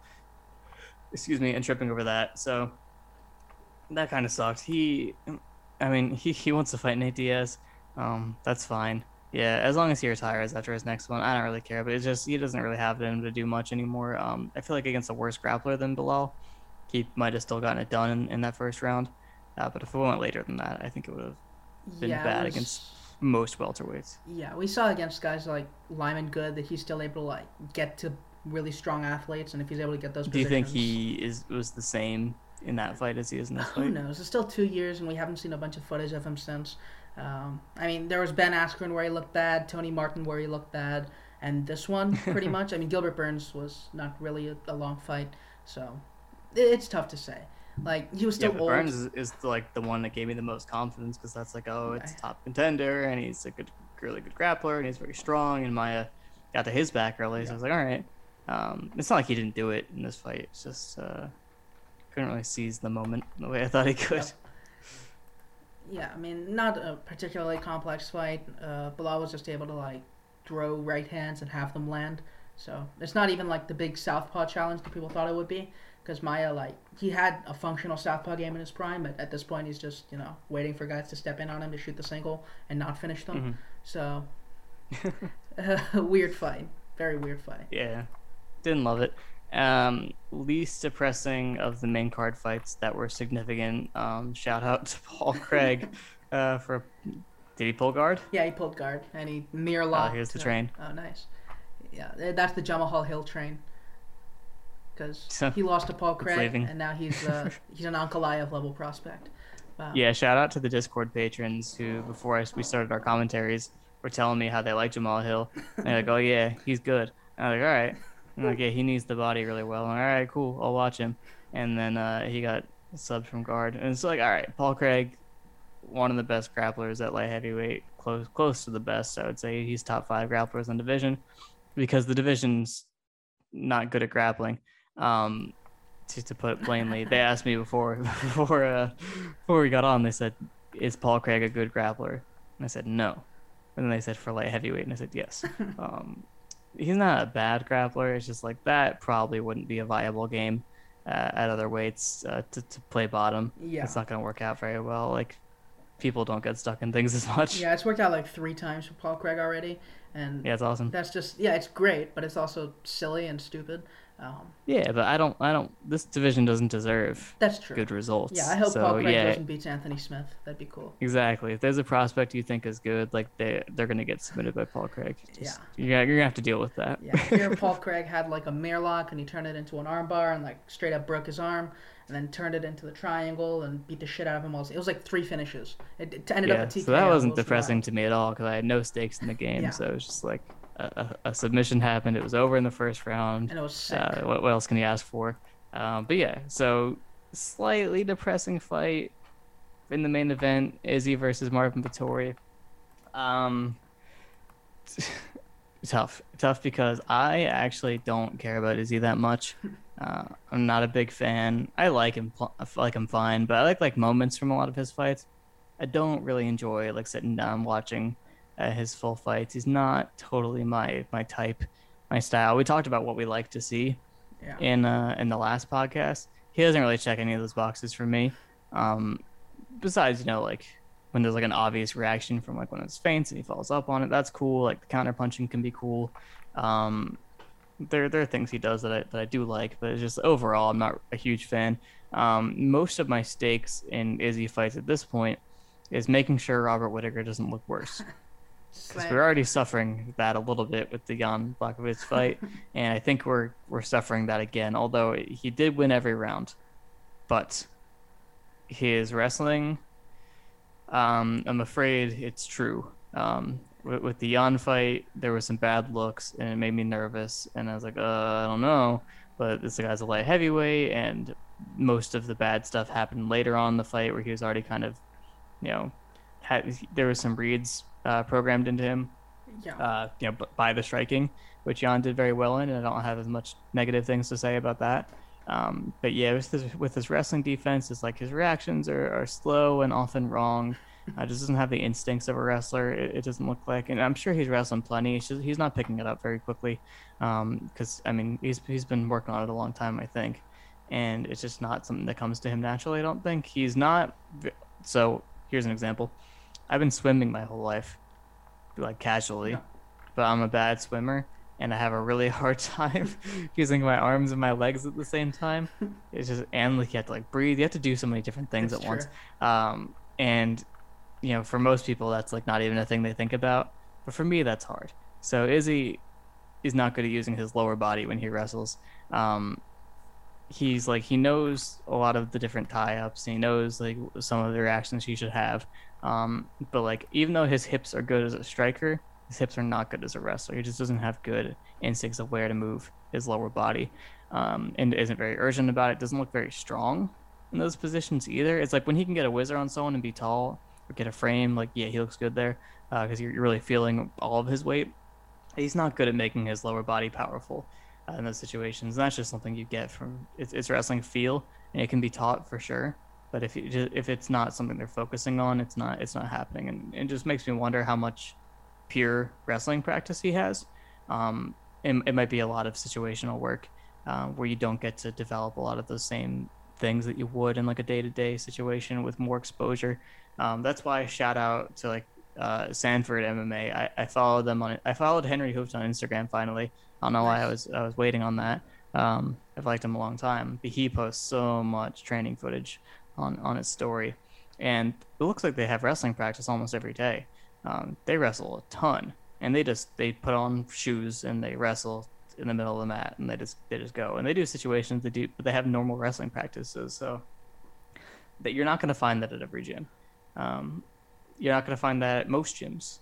excuse me, and tripping over that. So that kind of sucks. He, I mean, he, he wants to fight Nate Diaz. Um, that's fine. Yeah, as long as he retires after his next one, I don't really care. But it's just he doesn't really have it in him to do much anymore. Um, I feel like against a worse grappler than Belal, he might have still gotten it done in, in that first round. Uh, but if we went later than that, I think it would have been yeah, bad was- against most welterweights. Yeah, we saw against guys like Lyman Good that he's still able to like get to really strong athletes, and if he's able to get those. Do you think he is was the same in that fight as he is in this Who fight? knows? It's still two years, and we haven't seen a bunch of footage of him since. Um, I mean, there was Ben Askren where he looked bad, Tony Martin where he looked bad, and this one pretty much. I mean, Gilbert Burns was not really a, a long fight, so it's tough to say. Like he was still but old. Burns is, is like the one that gave me the most confidence because that's like, oh, it's top contender and he's a good, really good grappler and he's very strong. And Maia got to his back early, so I was like, all right. Um, it's not like he didn't do it in this fight. It's just uh, couldn't really seize the moment the way I thought he could. Yep. Yeah, I mean, not a particularly complex fight. Uh, Belal was just able to like throw right hands and have them land. So it's not even like the big southpaw challenge that people thought it would be. Because Maia, like, he had a functional southpaw game in his prime, but at this point he's just, you know, waiting for guys to step in on him to shoot the single and not finish them. Mhm. So, weird fight. Very weird fight. Yeah, didn't love it. Um, least depressing of the main card fights that were significant. Um, shout out to Paul Craig uh, for did he pull guard? Yeah, he pulled guard and he near locked. Oh, here's the train. Oh, nice. Yeah, that's the Jamal Hall Hill train. Because So, he lost to Paul Craig, and now he's uh, he's an Ankalaev level prospect. Wow. Yeah, shout out to the Discord patrons who, before I, we started our commentaries, were telling me how they like Jamal Hill. And they're like, oh yeah, he's good. And I'm like, all right. And I'm like, yeah, he needs the body really well. Like, all right, cool, I'll watch him. And then uh, he got subbed from guard, and it's like, all right, Paul Craig, one of the best grapplers at light heavyweight, close close to the best. I would say he's top five grapplers in division, because the division's not good at grappling. Um, to, to put it plainly, they asked me before before uh, before we got on. They said, "Is Paul Craig a good grappler?" And I said, "No." And then they said for light heavyweight, and I said, "Yes." um, he's not a bad grappler. It's just like that probably wouldn't be a viable game uh, at other weights uh, to to play bottom. Yeah. It's not going to work out very well. Like people don't get stuck in things as much. Yeah, it's worked out like three times for Paul Craig already, and Yeah, it's awesome. that's just yeah, it's great, but it's also silly and stupid. Um, Yeah, but I don't, I don't. This division doesn't deserve that's true. good results. Yeah, I hope so, Paul Craig yeah, goes and beats Anthony Smith. That'd be cool. Exactly. If there's a prospect you think is good, like they they're gonna get submitted by Paul Craig. Just, yeah. You're, you're gonna have to deal with that. Yeah, here Paul Craig had like a mirror lock and he turned it into an armbar and like straight up broke his arm and then turned it into the triangle and beat the shit out of him. Also, it was like three finishes. It, it ended yeah. up a TKO. So that wasn't depressing to me at all because I had no stakes in the game. Yeah. So it was just like a, a, submission happened. It was over in the first round. and it was sick. Uh, what, what else can you ask for? Um, but yeah, so slightly depressing fight in the main event: Izzy versus Marvin Vettori. Um, tough, tough because I actually don't care about Izzy that much. Uh, I'm not a big fan. I like him, I feel like him fine, but I like like moments from a lot of his fights. I don't really enjoy like sitting down watching uh, his full fights. He's not totally my my type, my style. We talked about what we like to see yeah. in uh, in the last podcast. He doesn't really check any of those boxes for me. Um, besides, you know, like when there's like an obvious reaction from like when it's feints and he falls up on it, that's cool. Like the counter punching can be cool. Um, there there are things he does that I that I do like, but it's just overall I'm not a huge fan. Um, most of my stakes in Izzy fights at this point is making sure Robert Whittaker doesn't look worse because we're already suffering that a little bit with the Jan Blachowicz fight, and I think we're we're suffering that again. Although he did win every round, but his wrestling, um, I'm afraid it's true. Um, with, with the Jan fight, there was some bad looks, and it made me nervous. And I was like, uh, I don't know. But this guy's a light heavyweight, and most of the bad stuff happened later on in the fight, where he was already kind of, you know, had there was some reads uh, programmed into him yeah. uh, you know, b- by the striking, which Jan did very well in, and I don't have as much negative things to say about that. Um, but yeah, with his, with his wrestling defense, it's like his reactions are, are slow and often wrong. Uh, just doesn't have the instincts of a wrestler. It, it doesn't look like, and I'm sure he's wrestling plenty. Just, he's not picking it up very quickly, because I mean he's he's been working on it a long time, I think, and it's just not something that comes to him naturally. I don't think he's not. So here's an example. I've been swimming my whole life, like casually, Yeah. but I'm a bad swimmer and I have a really hard time using my arms and my legs at the same time. It's just and like you have to like breathe. You have to do so many different things at once. Um, and you know, for most people, that's like not even a thing they think about. But for me, that's hard. So Izzy is not good at using his lower body when he wrestles. Um, he's like he knows a lot of the different tie-ups. He knows like some of the reactions he should have. Um, but like even though his hips are good as a striker, his hips are not good as a wrestler. He just doesn't have good instincts of where to move his lower body, um, and isn't very urgent about it. Doesn't look very strong in those positions either. It's like when he can get a whizzer on someone and be tall or get a frame, like yeah, he looks good there because you're, you're really feeling all of his weight. He's not good at making his lower body powerful uh, in those situations. And that's just something you get from it's, it's wrestling feel, and it can be taught for sure. But if you just, if it's not something they're focusing on, it's not it's not happening, and it just makes me wonder how much pure wrestling practice he has. Um, it, it might be a lot of situational work uh, where you don't get to develop a lot of those same things that you would in like a day-to-day situation with more exposure. Um, that's why I shout out to like uh, Sanford MMA. I, I followed them on. I followed Henry Hooft on Instagram finally. I don't know why I was I was waiting on that. Um, I've liked him a long time, but he posts so much training footage on on his story, and it looks like they have wrestling practice almost every day. Um, they wrestle a ton, and they just they put on shoes and they wrestle in the middle of the mat, and they just they just go and they do situations. They do, but they have normal wrestling practices, so that you're not going to find that at every gym. Um, you're not going to find that at most gyms,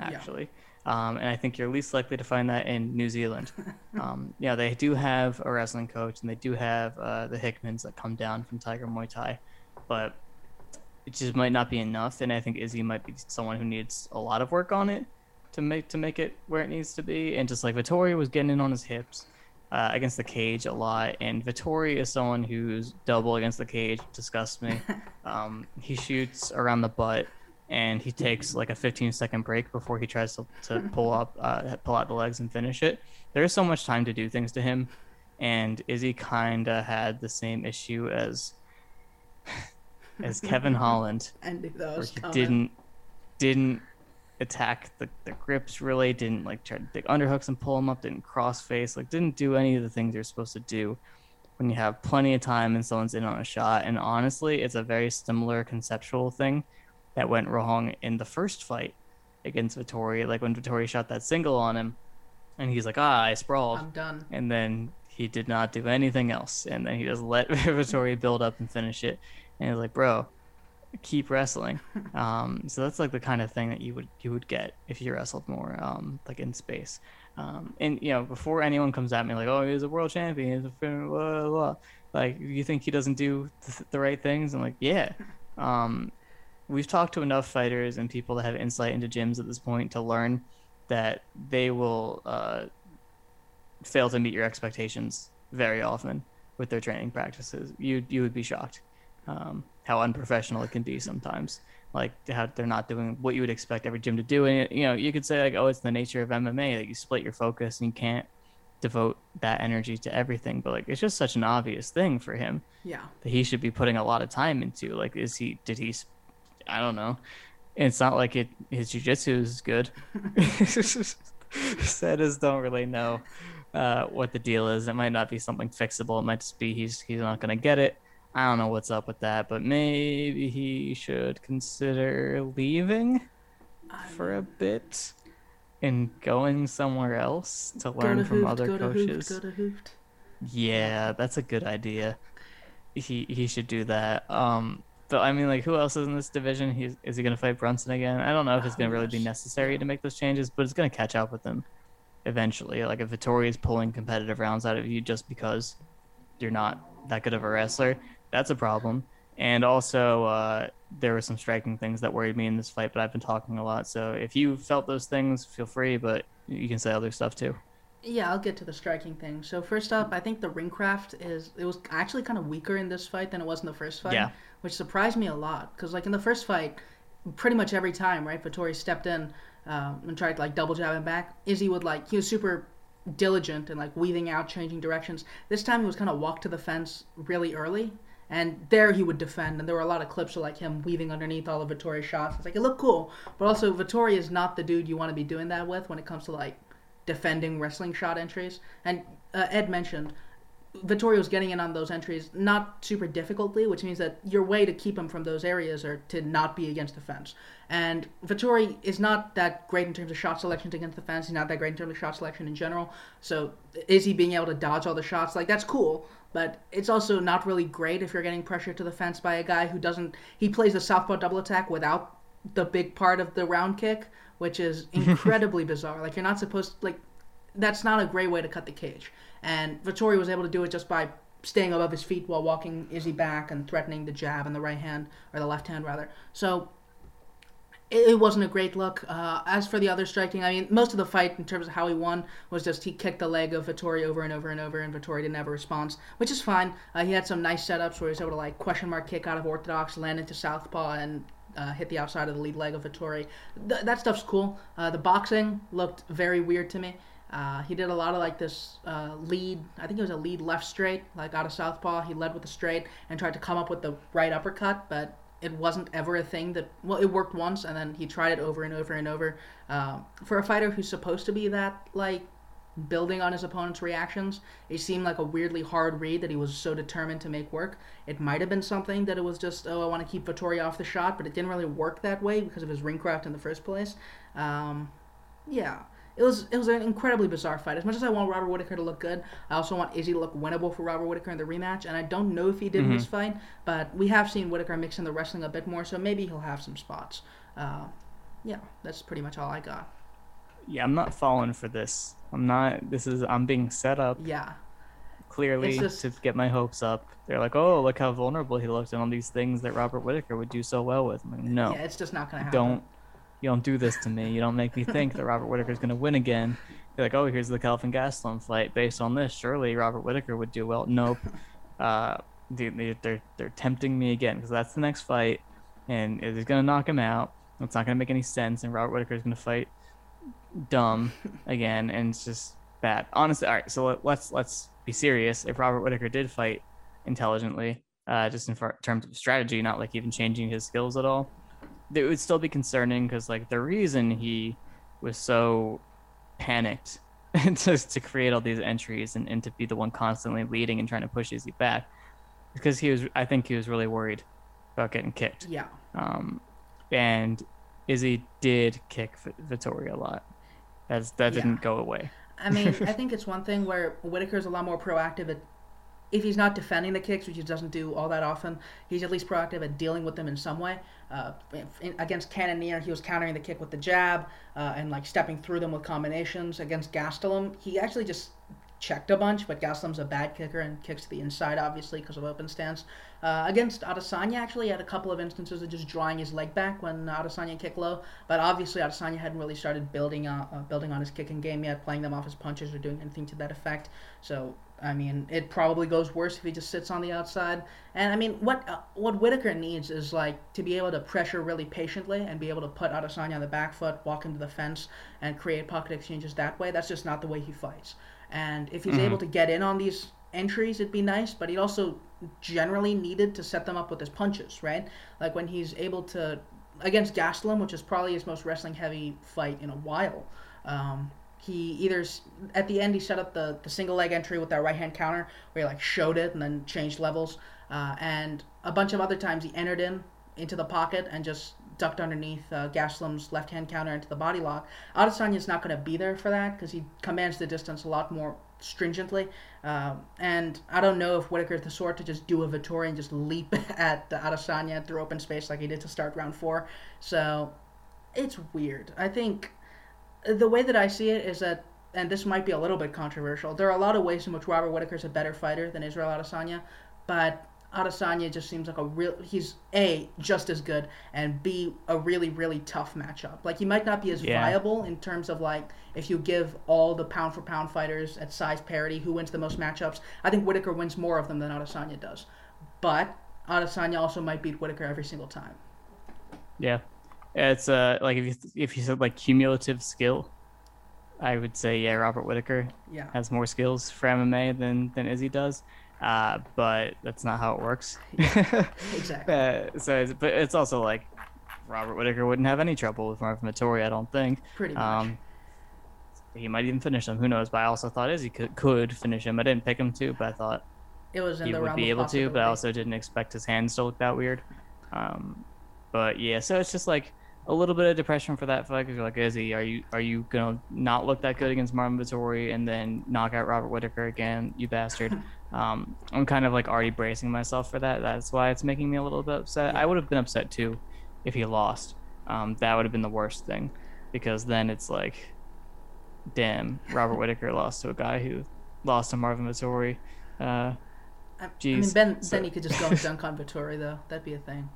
actually. Yeah. Um, and I think you're least likely to find that in New Zealand. um, yeah, they do have a wrestling coach, and they do have uh, the Hickmans that come down from Tiger Muay Thai, but it just might not be enough. And I think Izzy might be someone who needs a lot of work on it to make to make it where it needs to be. And just like Vettori was getting in on his hips uh, against the cage a lot, and Vettori is someone who's double against the cage, disgusts me. Um, he shoots around the butt and he takes like a 15 second break before he tries to, to pull up uh, pull out the legs and finish it. There's so much time to do things to him and izzy kind of had the same issue as as kevin holland and he didn't didn't attack the, the grips really didn't like try to dig underhooks and pull him up didn't cross face like didn't do any of the things you're supposed to do when you have plenty of time and someone's in on a shot. And honestly it's a very similar conceptual thing that went wrong in the first fight against Vettori. Like when Vettori shot that single on him, and he's like, "Ah, I sprawled." I'm done. And then he did not do anything else, and then he just let Vettori build up and finish it. And he's like, "Bro, keep wrestling." um, so that's like the kind of thing that you would you would get if you wrestled more, um, like in space. Um, and you know, before anyone comes at me like, "Oh, he's a world champion," he's a blah, blah, blah. like, you think he doesn't do the, the right things? I'm like, yeah. Um, we've talked to enough fighters and people that have insight into gyms at this point to learn that they will uh, fail to meet your expectations very often with their training practices. You you would be shocked um, how unprofessional it can be sometimes. Like how they're not doing what you would expect every gym to do. And you know, you could say like, oh, it's the nature of MMA that you split your focus and you can't devote that energy to everything. But like, it's just such an obvious thing for him. Yeah. That he should be putting a lot of time into. Like, is he? Did he I don't know. It's not like it his jujitsu is good. Setas don't really know uh, what the deal is. It might not be something fixable. It might just be he's he's not gonna get it. I don't know what's up with that, but maybe he should consider leaving for a bit and going somewhere else to learn to from other coaches. yeah, that's a good idea. He he should do that. Um, but I mean, like, who else is in this division? He's, is he going to fight Brunson again? I don't know if it's going to really be necessary to make those changes, but it's going to catch up with them eventually. Like, if Vettori is pulling competitive rounds out of you just because you're not that good of a wrestler, that's a problem. And also, uh, there were some striking things that worried me in this fight, but I've been talking a lot. So if you felt those things, feel free, but you can say other stuff too. Yeah, I'll get to the striking thing. So first up, I think the ring craft is it was actually kind of weaker in this fight than it was in the first fight. Yeah which surprised me a lot because like in the first fight, pretty much every time, right, Vettori stepped in um, and tried to like double jab him back. Izzy would like he was super diligent and like weaving out, changing directions. This time he was kind of walk to the fence really early. And there he would defend, and there were a lot of clips of like him weaving underneath all of Vettori's shots. It's like it looked cool, but also Vettori is not the dude you want to be doing that with when it comes to like defending wrestling shot entries. And uh, Ed mentioned Vettori's getting in on those entries not super difficultly, which means that your way to keep him from those areas are to not be against the fence. And Vettori is not that great in terms of shot selection against the fence. He's not that great in terms of shot selection in general. So is he being able to dodge all the shots? Like that's cool, but it's also not really great if you're getting pressure to the fence by a guy who doesn't. He plays the southpaw double attack without the big part of the round kick, which is incredibly bizarre. Like you're not supposed to, like that's not a great way to cut the cage. And Vettori was able to do it just by staying above his feet while walking Izzy back and threatening the jab in the right hand, or the left hand rather. So it, wasn't a great look. Uh, as for the other striking, I mean, most of the fight in terms of how he won was just he kicked the leg of Vettori over and over and over, and Vettori didn't have a response, which is fine. Uh, he had some nice setups where he was able to like question mark kick out of orthodox, land into southpaw, and uh, hit the outside of the lead leg of Vettori. Th- that stuff's cool. Uh, the boxing looked very weird to me. Uh, he did a lot of like this uh, lead. I think it was a lead left straight, like out of southpaw. He led with the straight and tried to come up with the right uppercut, but it wasn't ever a thing that well it worked once and then he tried it over and over and over um, for a fighter who's supposed to be that like building on his opponent's reactions it seemed like a weirdly hard read that he was so determined to make work it might have been something that it was just oh i want to keep Vettori off the shot but it didn't really work that way because of his ring craft in the first place um, yeah it was it was an incredibly bizarre fight. As much as I want Robert Whittaker to look good, I also want Izzy to look winnable for Robert Whittaker in the rematch. And I don't know if he did mm-hmm. in this fight, but we have seen Whittaker mix in the wrestling a bit more, so maybe he'll have some spots. Uh, yeah, that's pretty much all I got. Yeah, I'm not falling for this. I'm not. This is I'm being set up. Yeah. Clearly just, to get my hopes up. They're like, oh, look how vulnerable he looked and all these things that Robert Whittaker would do so well with. Like, no. Yeah, it's just not gonna happen. Don't you don't do this to me. You don't make me think that Robert Whittaker is going to win again. You're like, oh, here's the Kelvin Gastelum fight. Based on this, surely Robert Whittaker would do well. Nope. Uh, they, they're they're tempting me again because that's the next fight, and it's going to knock him out. It's not going to make any sense, and Robert Whittaker is going to fight dumb again, and it's just bad. Honestly, all right. So let, let's let's be serious. If Robert Whittaker did fight intelligently, uh, just in terms of strategy, not like even changing his skills at all, it would still be concerning because like the reason he was so panicked to, to create all these entries and, and to be the one constantly leading and trying to push Izzy back because he was I think he was really worried about getting kicked. Yeah. Um, and Izzy did kick Vettori a lot. That's that didn't go away. I mean, I think it's one thing where Whittaker's a lot more proactive at if he's not defending the kicks, which he doesn't do all that often, he's at least proactive at dealing with them in some way. Uh, in, against Cannonier, he was countering the kick with the jab uh, and like stepping through them with combinations. Against Gastelum, he actually just checked a bunch, but Gastelum's a bad kicker and kicks to the inside, obviously, because of open stance. Uh, against Adesanya, actually, had a couple of instances of just drawing his leg back when Adesanya kicked low, but obviously Adesanya hadn't really started building on, uh, building on his kicking game yet, playing them off his punches or doing anything to that effect. So I mean, it probably goes worse if he just sits on the outside. And I mean, what uh, what Whittaker needs is like to be able to pressure really patiently and be able to put Adesanya on the back foot, walk into the fence, and create pocket exchanges that way. That's just not the way he fights. And if he's mm-hmm. able to get in on these entries, it'd be nice. But he also generally needed to set them up with his punches, right? Like when he's able to against Gastelum, which is probably his most wrestling heavy fight in a while. Um, he either at the end he set up the, the single leg entry with that right hand counter where he like showed it and then changed levels uh, and a bunch of other times he entered in into the pocket and just ducked underneath uh, Gastelum's left hand counter into the body lock. Adesanya's not going to be there for that because he commands the distance a lot more stringently. Uh, and I don't know if Whittaker's the sort to just do a Vettori and just leap at Adesanya through open space like he did to start round four. So it's weird. I think the way that I see it is that, and this might be a little bit controversial, there are a lot of ways in which Robert Whittaker is a better fighter than Israel Adesanya, but Adesanya just seems like a real. He's a just as good, and b a really really tough matchup. Like he might not be as yeah. viable in terms of like if you give all the pound for pound fighters at size parity who wins the most matchups. I think Whittaker wins more of them than Adesanya does, but Adesanya also might beat Whittaker every single time. Yeah, it's uh like if you if you said like cumulative skill, I would say yeah Robert Whittaker yeah. has more skills for MMA than than Izzy does. Uh, but that's not how it works. Yeah, exactly. uh, so, it's, but it's also like Robert Whittaker wouldn't have any trouble with Marvin Vettori, I don't think. Pretty much. Um, he might even finish him. Who knows? But I also thought Izzy could, could finish him. I didn't pick him to, but I thought it was he would be able to. But I also didn't expect his hands to look that weird. Um, but yeah, so it's just like a little bit of depression for that fight because you're like, Izzy, are you are you gonna not look that good against Marvin Vettori and then knock out Robert Whittaker again, you bastard? um, I'm kind of like already bracing myself for that. That's why it's making me a little bit upset. I would have been upset too if he lost. Um, that would have been the worst thing because then it's like, damn, Robert Whittaker lost to a guy who lost to Marvin Vettori. Uh, I, I mean, Ben, so, then you could just go and dunk on Vettori though. That'd be a thing.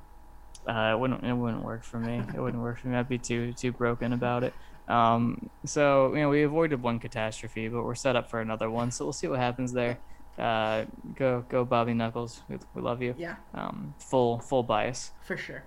Uh, it wouldn't it wouldn't work for me. It wouldn't work for me. I'd be too too broken about it. Um, so you know we avoided one catastrophe, but we're set up for another one. So we'll see what happens there. Uh, go go Bobby Knuckles. We, we love you. Yeah. Um, full full bias. For sure.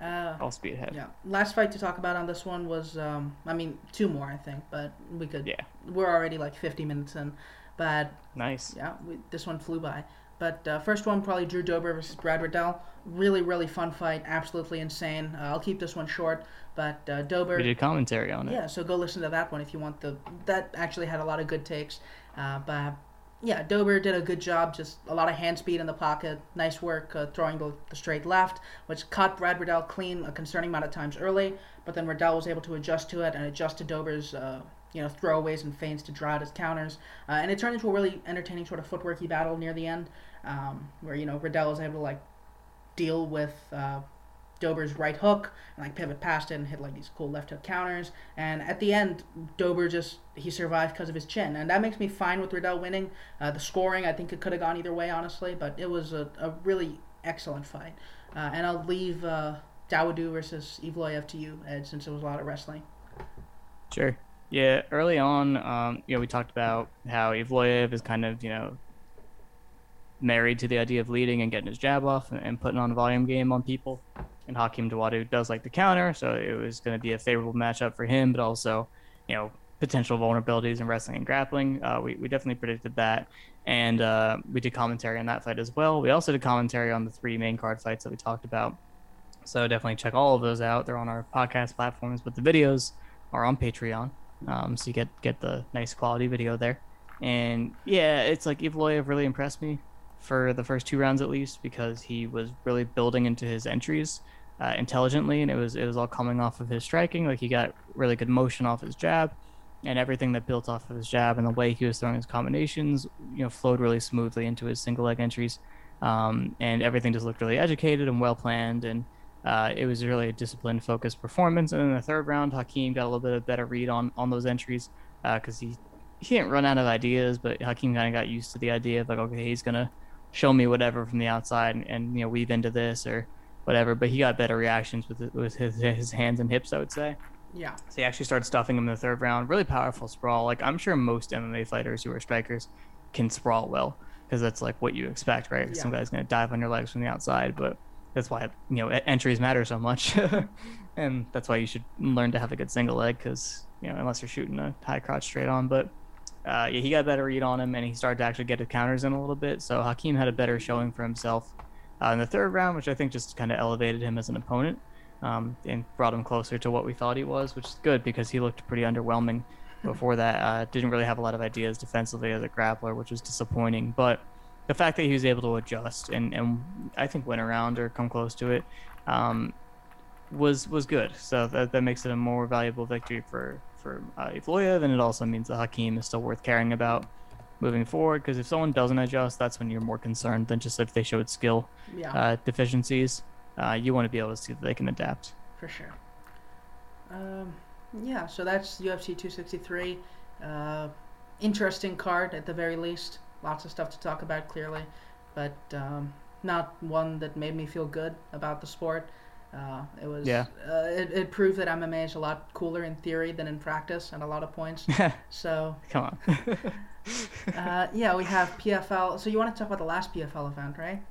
Uh, all speed ahead. yeah. Last fight to talk about on this one was, um, I mean, two more I think, but we could. Yeah. We're already like 50 minutes in, but Nice. yeah, we, this one flew by. But uh, first one probably Drew Dober versus Brad Riddell. Really, really fun fight. Absolutely insane. Uh, I'll keep this one short, but uh, Dober. We did commentary on it. Yeah, so go listen to that one if you want the. That actually had a lot of good takes. Uh, but yeah, Dober did a good job. Just a lot of hand speed in the pocket. Nice work uh, throwing the, the straight left, which caught Brad Riddell clean a concerning amount of times early. But then Riddell was able to adjust to it and adjust to Dober's. Uh, you know, throwaways and feints to draw out his counters, uh, and it turned into a really entertaining sort of footworky battle near the end, um, where you know Riddell was able to like deal with uh, Dober's right hook and like pivot past it and hit like these cool left hook counters. And at the end, Dober just he survived because of his chin, and that makes me fine with Riddell winning. Uh, the scoring, I think it could have gone either way, honestly, but it was a, a really excellent fight. Uh, and I'll leave uh, Dawodu versus Evloev to you, Ed, since it was a lot of wrestling. Sure. Yeah, early on, um, you know, we talked about how Evloev is kind of, you know, married to the idea of leading and getting his jab off and, and putting on a volume game on people. And Hakeem Dawodu does like the counter, so it was going to be a favorable matchup for him, but also, you know, potential vulnerabilities in wrestling and grappling. Uh, we, we definitely predicted that. And uh, we did commentary on that fight as well. We also did commentary on the three main card fights that we talked about. So definitely check all of those out. They're on our podcast platforms, but the videos are on Patreon. Um, so you get get the nice quality video there. And yeah, it's like Evloev really impressed me for the first two rounds at least because he was really building into his entries uh, intelligently, and it was it was all coming off of his striking. Like he got really good motion off his jab, and everything that built off of his jab and the way he was throwing his combinations, you know, flowed really smoothly into his single leg entries, um, and everything just looked really educated and well planned and. Uh, it was really a disciplined, focused performance. And in the third round, Hakeem got a little bit of better read on, on those entries because he he didn't run out of ideas, but Hakeem kind of got used to the idea of like, okay, he's gonna show me whatever from the outside and, and you know weave into this or whatever. But he got better reactions with with his his hands and hips, I would say. Yeah. So he actually started stuffing him in the third round. Really powerful sprawl. Like I'm sure most MMA fighters who are strikers can sprawl well because that's like what you expect, right? Yeah. Some guy's gonna dive on your legs from the outside, but that's why you know entries matter so much, and that's why you should learn to have a good single leg because you know unless you're shooting a high crotch straight on, but. Uh, yeah, he got a better read on him, and he started to actually get his counters in a little bit. So Hakeem had a better showing for himself uh, in the third round, which I think just kind of elevated him as an opponent um, and brought him closer to what we thought he was, which is good because he looked pretty underwhelming before that. Uh, didn't really have a lot of ideas defensively as a grappler, which was disappointing. But the fact that he was able to adjust and, and I think win around or come close to it um, was was good. So that, that makes it a more valuable victory for for uh, and it also means that Hakeem is still worth caring about moving forward. Because if someone doesn't adjust, that's when you're more concerned than just if they showed skill Yeah. uh, deficiencies. Uh, you want to be able to see that they can adapt. for sure. Um, yeah, so that's UFC 263. Uh, interesting card at the very least. Lots of stuff to talk about, clearly, but um, not one that made me feel good about the sport. Uh, it was. Yeah. Uh, it, it proved that MMA is a lot cooler in theory than in practice at a lot of points. So, Come on. uh, yeah, we have PFL. So you want to talk about the last PFL event, right?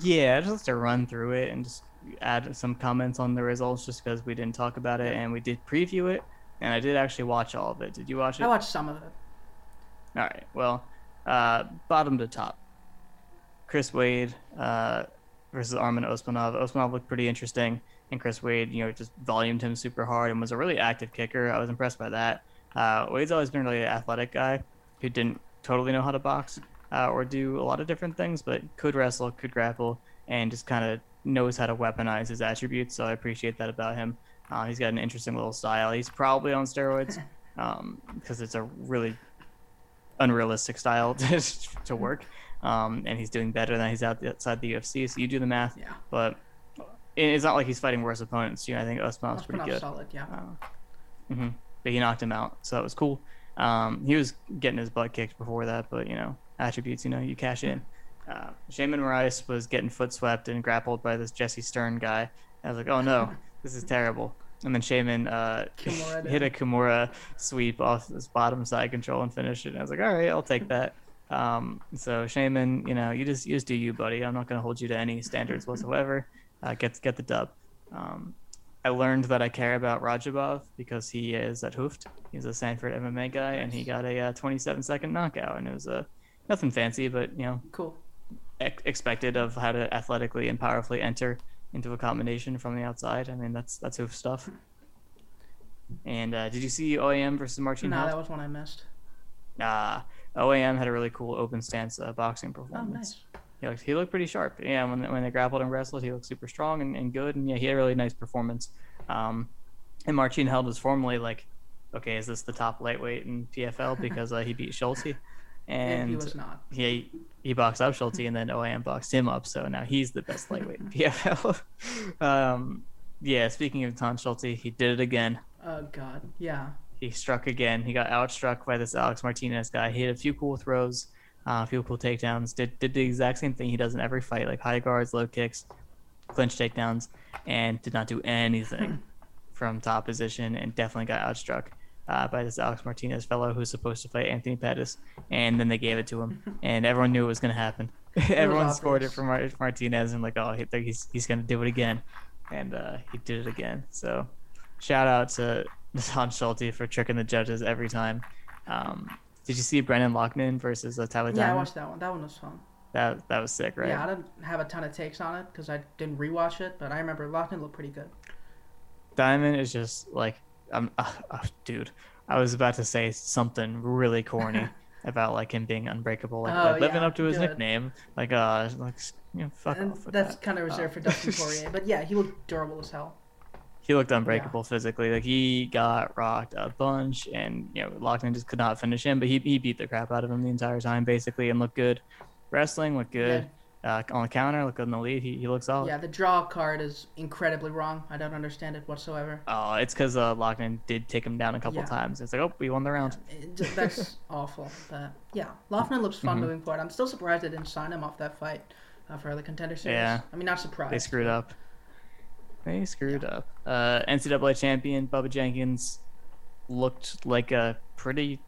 yeah, just to run through it and just add some comments on the results, just because we didn't talk about it and we did preview it, and I did actually watch all of it. Did you watch it? I watched some of it. All right. Well, uh, bottom to top. Chris Wade uh, versus Armin Osmanov. Osmanov looked pretty interesting, and Chris Wade, you know, just volumed him super hard and was a really active kicker. I was impressed by that. Uh, Wade's always been really athletic guy who didn't totally know how to box uh, or do a lot of different things, but could wrestle, could grapple, and just kind of knows how to weaponize his attributes. So I appreciate that about him. Uh, he's got an interesting little style. He's probably on steroids um, because it's a really unrealistic style to, to work. Um, and he's doing better than he's out outside the UFC. So you do the math, Yeah. but it's not like he's fighting worse opponents. You know, I think Osmanov's pretty good. solid, yeah. Uh, hmm But he knocked him out, so that was cool. Um, he was getting his butt kicked before that, but you know, attributes, you know, you cash in. Uh, Shaman Rice was getting foot swept and grappled by this Jesse Stirn guy. I was like, oh no, this is terrible. And then Shaman uh, hit a Kimura sweep off his bottom side control and finished it. And I was like, all right, I'll take that. Um, so Shaman, you know, you just you just do you, buddy. I'm not gonna hold you to any standards whatsoever. Uh, get get the dub. Um, I learned that I care about Rajabov because he is at Hooft. He's a Sanford MMA guy, and he got a uh, 27 second knockout, and it was a uh, nothing fancy, but you know, cool. Ex- expected of how to athletically and powerfully enter into a combination from the outside. I mean, that's that's Hooft stuff. And uh, did you see OAM versus Martin? No, that was one I missed. Uh, OAM had a really cool open stance uh, boxing Oh, performance. nice. He looked, he looked pretty sharp. Yeah, when, when they grappled and wrestled, he looked super strong and, and good. And yeah, he had a really nice performance. Um, and Marcin Held was formerly like, okay, is this the top lightweight in PFL because uh, he beat Schulte? Yeah, And he was not. he he boxed up Schulte and then OAM boxed him up, so now he's the best lightweight in PFL. um, yeah, speaking of Ton Schulte, he did it again. Oh God, yeah. He struck again. He got outstruck by this Alex Martinez guy. He had a few cool throws, uh, a few cool takedowns. Did did the exact same thing he does in every fight, like high guards, low kicks, clinch takedowns, and did not do anything from top position, and definitely got outstruck uh, by this Alex Martinez fellow who's supposed to fight Anthony Pettis. And then they gave it to him, and everyone knew it was going to happen. everyone scored it for Mar- Martinez, and like, oh, he, he's he's going to do it again, and uh, he did it again. So shout out to Don Schulte for tricking the judges every time. Um, did you see Brendan Loughnane versus uh, Tyler Yeah, I watched that one. That one was fun. That that was sick, right? Yeah, I didn't have a ton of takes on it because I didn't rewatch it, but I remember Loughnane looked pretty good. Diamond is just like, I'm, uh, uh, dude. I was about to say something really corny about like him being unbreakable, like, Oh, like living yeah, up to his good. nickname. Like, uh, like you know, fuck And off that's that. kind of reserved Uh, for Dustin Poirier, but yeah, he looked durable as hell. He looked unbreakable physically. Like he got rocked a bunch, and you know Loughnane just could not finish him. But he he beat the crap out of him the entire time, basically, and looked good. Wrestling looked good. Uh, on the counter, looked good in the lead. He, he looked solid. Yeah, the draw card is incredibly wrong. I don't understand it whatsoever. Oh, it's because uh, Loughnane did take him down a couple Yeah. times. It's like, oh, we won the round. Just- that's awful. But yeah, Loughnane looks fun Mhm. moving forward. I'm still surprised they didn't sign him off that fight uh, for the contender series. Yeah. I mean, not surprised. They screwed up. They screwed up. Uh, NCAA champion Bubba Jenkins looked like a pretty,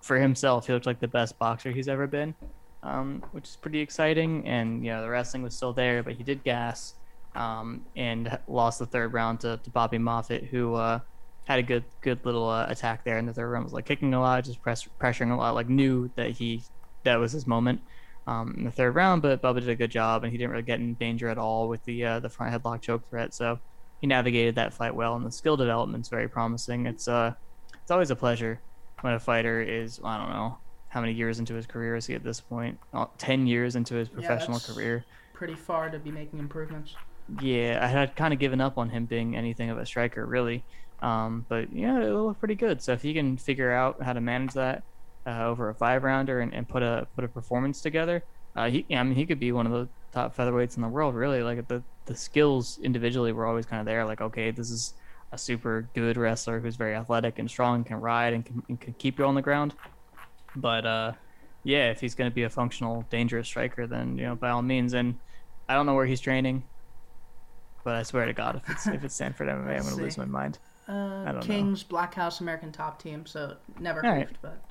for himself, he looked like the best boxer he's ever been, um, which is pretty exciting. And you know the wrestling was still there, but he did gas, um, and lost the third round to, to Bobby Moffett, who uh, had a good good little uh, attack there in the third round. Was like kicking a lot, just press, pressuring a lot. Like knew that he that was his moment um, in the third round, but Bubba did a good job, and he didn't really get in danger at all with the uh, the front headlock choke threat. So he navigated that fight well, and the skill development's very promising. It's uh, it's always a pleasure when a fighter is I don't know how many years into his career is he at this point? Uh, Ten years into his professional that's- career. Pretty far to be making improvements. Yeah, I had kind of given up on him being anything of a striker, really. Um, but yeah, it looked pretty good. So if he can figure out how to manage that uh, over a five rounder and, and put a put a performance together, uh, he I mean he could be one of the top featherweights in the world. Really, like the the skills individually were always kind of there. Like okay, this is a super good wrestler who's very athletic and strong, and can ride and can, and can keep you on the ground. But uh, yeah, if he's going to be a functional, dangerous striker, then you know by all means. And I don't know where he's training, but I swear to God, if it's if it's Sanford MMA, I'm going to lose my mind. Uh, don't know. Kings, Black House, American Top Team, so never right. Hooft, but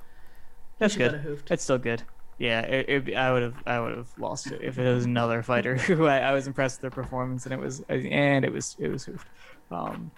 That's good. Hooft. It's still good. Yeah, it, it, I would have I would have lost it if it was another fighter who I, I was impressed with their performance and it was and it was it was Hooft. Um,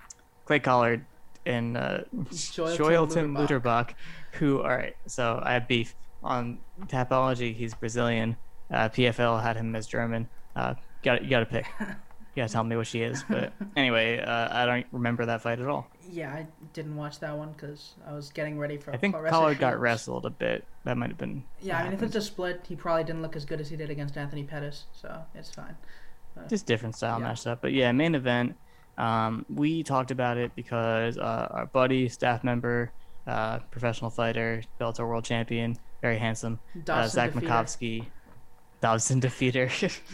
Clay Collard and uh, Joyelton Joyelton Lutterbach. Lutterbach, who all right. So I have beef on Tapology. He's Brazilian. Uh, PFL had him as German. Uh, got you got to pick. You got to tell me what she is. But anyway, uh, I don't remember that fight at all. Yeah, I didn't watch that one because I was getting ready for. I think Collard got wrestled a bit. That might have been. Yeah, I mean, if it's a split, he probably didn't look as good as he did against Anthony Pettis, so it's fine. just different style Yeah. matched up. But yeah, main event. Um, we talked about it because uh, our buddy, staff member, uh, professional fighter, Bellator world champion, very handsome, uh, Zach defeater. Makovsky, Dawson defeater.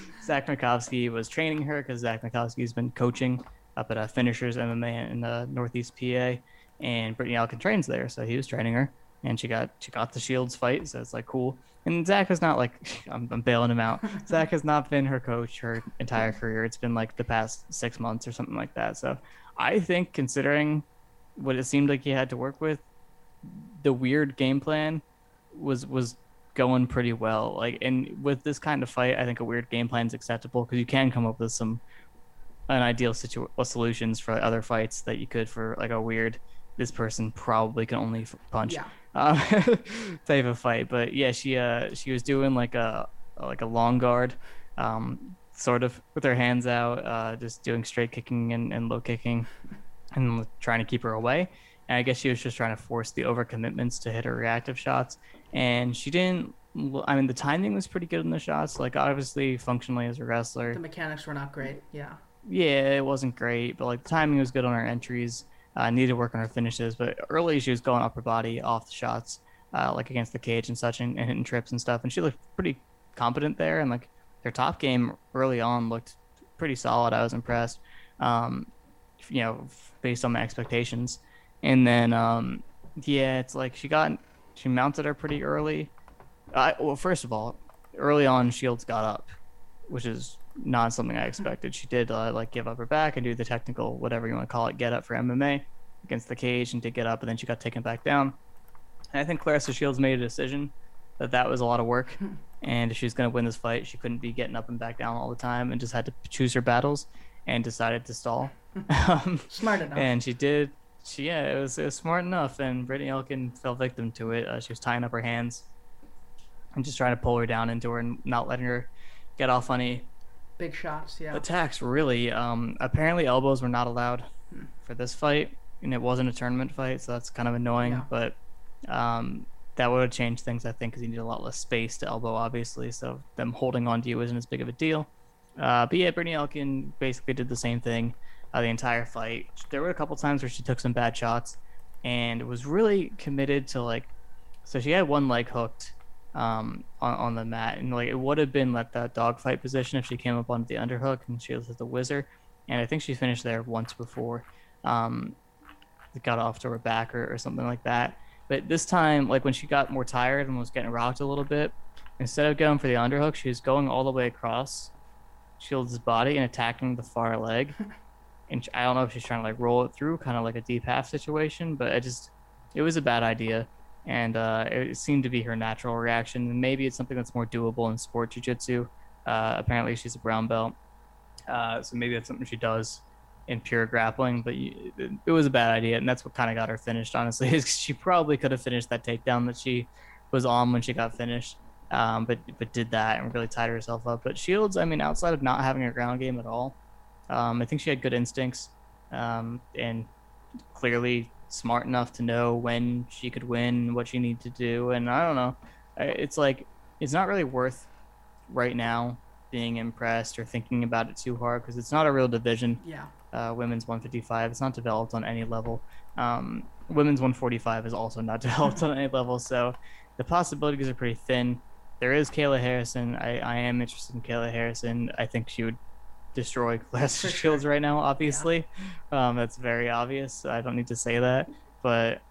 Zach Makovsky was training her because Zach Makovsky's been coaching up at uh, Finishers MMA in the Northeast PA, and Brittney Elkin trains there, so he was training her, and she got she got the Shields fight, so it's like cool. And Zach is not like I'm, I'm bailing him out. Zach has not been her coach her entire career. It's been like the past six months or something like that. So I think considering what it seemed like he had to work with, the weird game plan was was going pretty well. Like, and with this kind of fight, I think a weird game plan is acceptable because you can come up with some an ideal situ- solutions for other fights that you could for like a weird this person probably can only punch Yeah. uh, type of fight. But yeah, she uh she was doing like a like a long guard, um, sort of with her hands out, uh, just doing straight kicking and, and low kicking, and trying to keep her away. And I guess she was just trying to force the overcommitments to hit her reactive shots, and she didn't. I mean, the timing was pretty good in the shots. Like obviously, functionally as a wrestler, The mechanics were not great. Yeah. Yeah, it wasn't great, but like the timing was good on her entries. Uh, needed to work on her finishes, but early she was going upper body off the shots, uh, like against the cage and such, and, and hitting trips and stuff. And she looked pretty competent there. And like their top game early on looked pretty solid. I was impressed, um, you know, based on my expectations. And then, um, yeah, it's like she got she mounted her pretty early. I, well, first of all, early on Shields got up, which is not something I expected. She did uh, like give up her back and do the technical whatever you want to call it get up for MMA against the cage and did get up, and then she got taken back down. And I think Claressa Shields made a decision that that was a lot of work, and if she was going to win this fight, she couldn't be getting up and back down all the time, and just had to choose her battles, and decided to stall. um, Smart enough. and she did. She yeah, it was, it was smart enough, and Brittney Elkin fell victim to it. Uh, she was tying up her hands and just trying to pull her down into her and not letting her get off on any Big shots. Yeah. attacks. Really, um, apparently elbows were not allowed Hmm. for this fight, and it wasn't a tournament fight, so that's kind of annoying. Yeah. But um, that would have changed things, I think, because you need a lot less space to elbow, obviously. So them holding on to you isn't as big of a deal. Uh, but yeah, Brittney Elkin basically did the same thing uh, the entire fight. There were a couple times where she took some bad shots, and was really committed to like. So she had one leg hooked um, on, on the mat, and like it would have been like that dogfight position if she came up onto the underhook and she was at the whizzer, and I think she finished there once before, um, it got off to her back or, or something like that. But this time, like when she got more tired and was getting rocked a little bit, instead of going for the underhook, she was going all the way across Shields' body and attacking the far leg. And I don't know if she's trying to like roll it through, kind of like a deep half situation, but it just it was a bad idea and uh, it seemed to be her natural reaction. And maybe it's something that's more doable in sport jujitsu. Uh, apparently, she's a brown belt, uh, so maybe that's something she does in pure grappling. But you, it, was a bad idea, and that's what kind of got her finished. Honestly, is she probably could have finished that takedown that she was on when she got finished, um, but but did that and really tied herself up. But Shields, I mean, outside of not having a ground game at all, um, I think she had good instincts, um, and clearly smart enough to know when she could win, what she needed to do, and I don't know. It's like it's not really worth right now being impressed or thinking about it too hard because it's not a real division. yeah. Uh, women's 155, it's not developed on any level. Um, women's 145 is also not developed on any level, so the possibilities are pretty thin. There is Kayla Harrison. I, I am interested in Kayla Harrison. I think she would destroy sure. Shields right now, obviously. Um, that's very obvious. I don't need to say that, but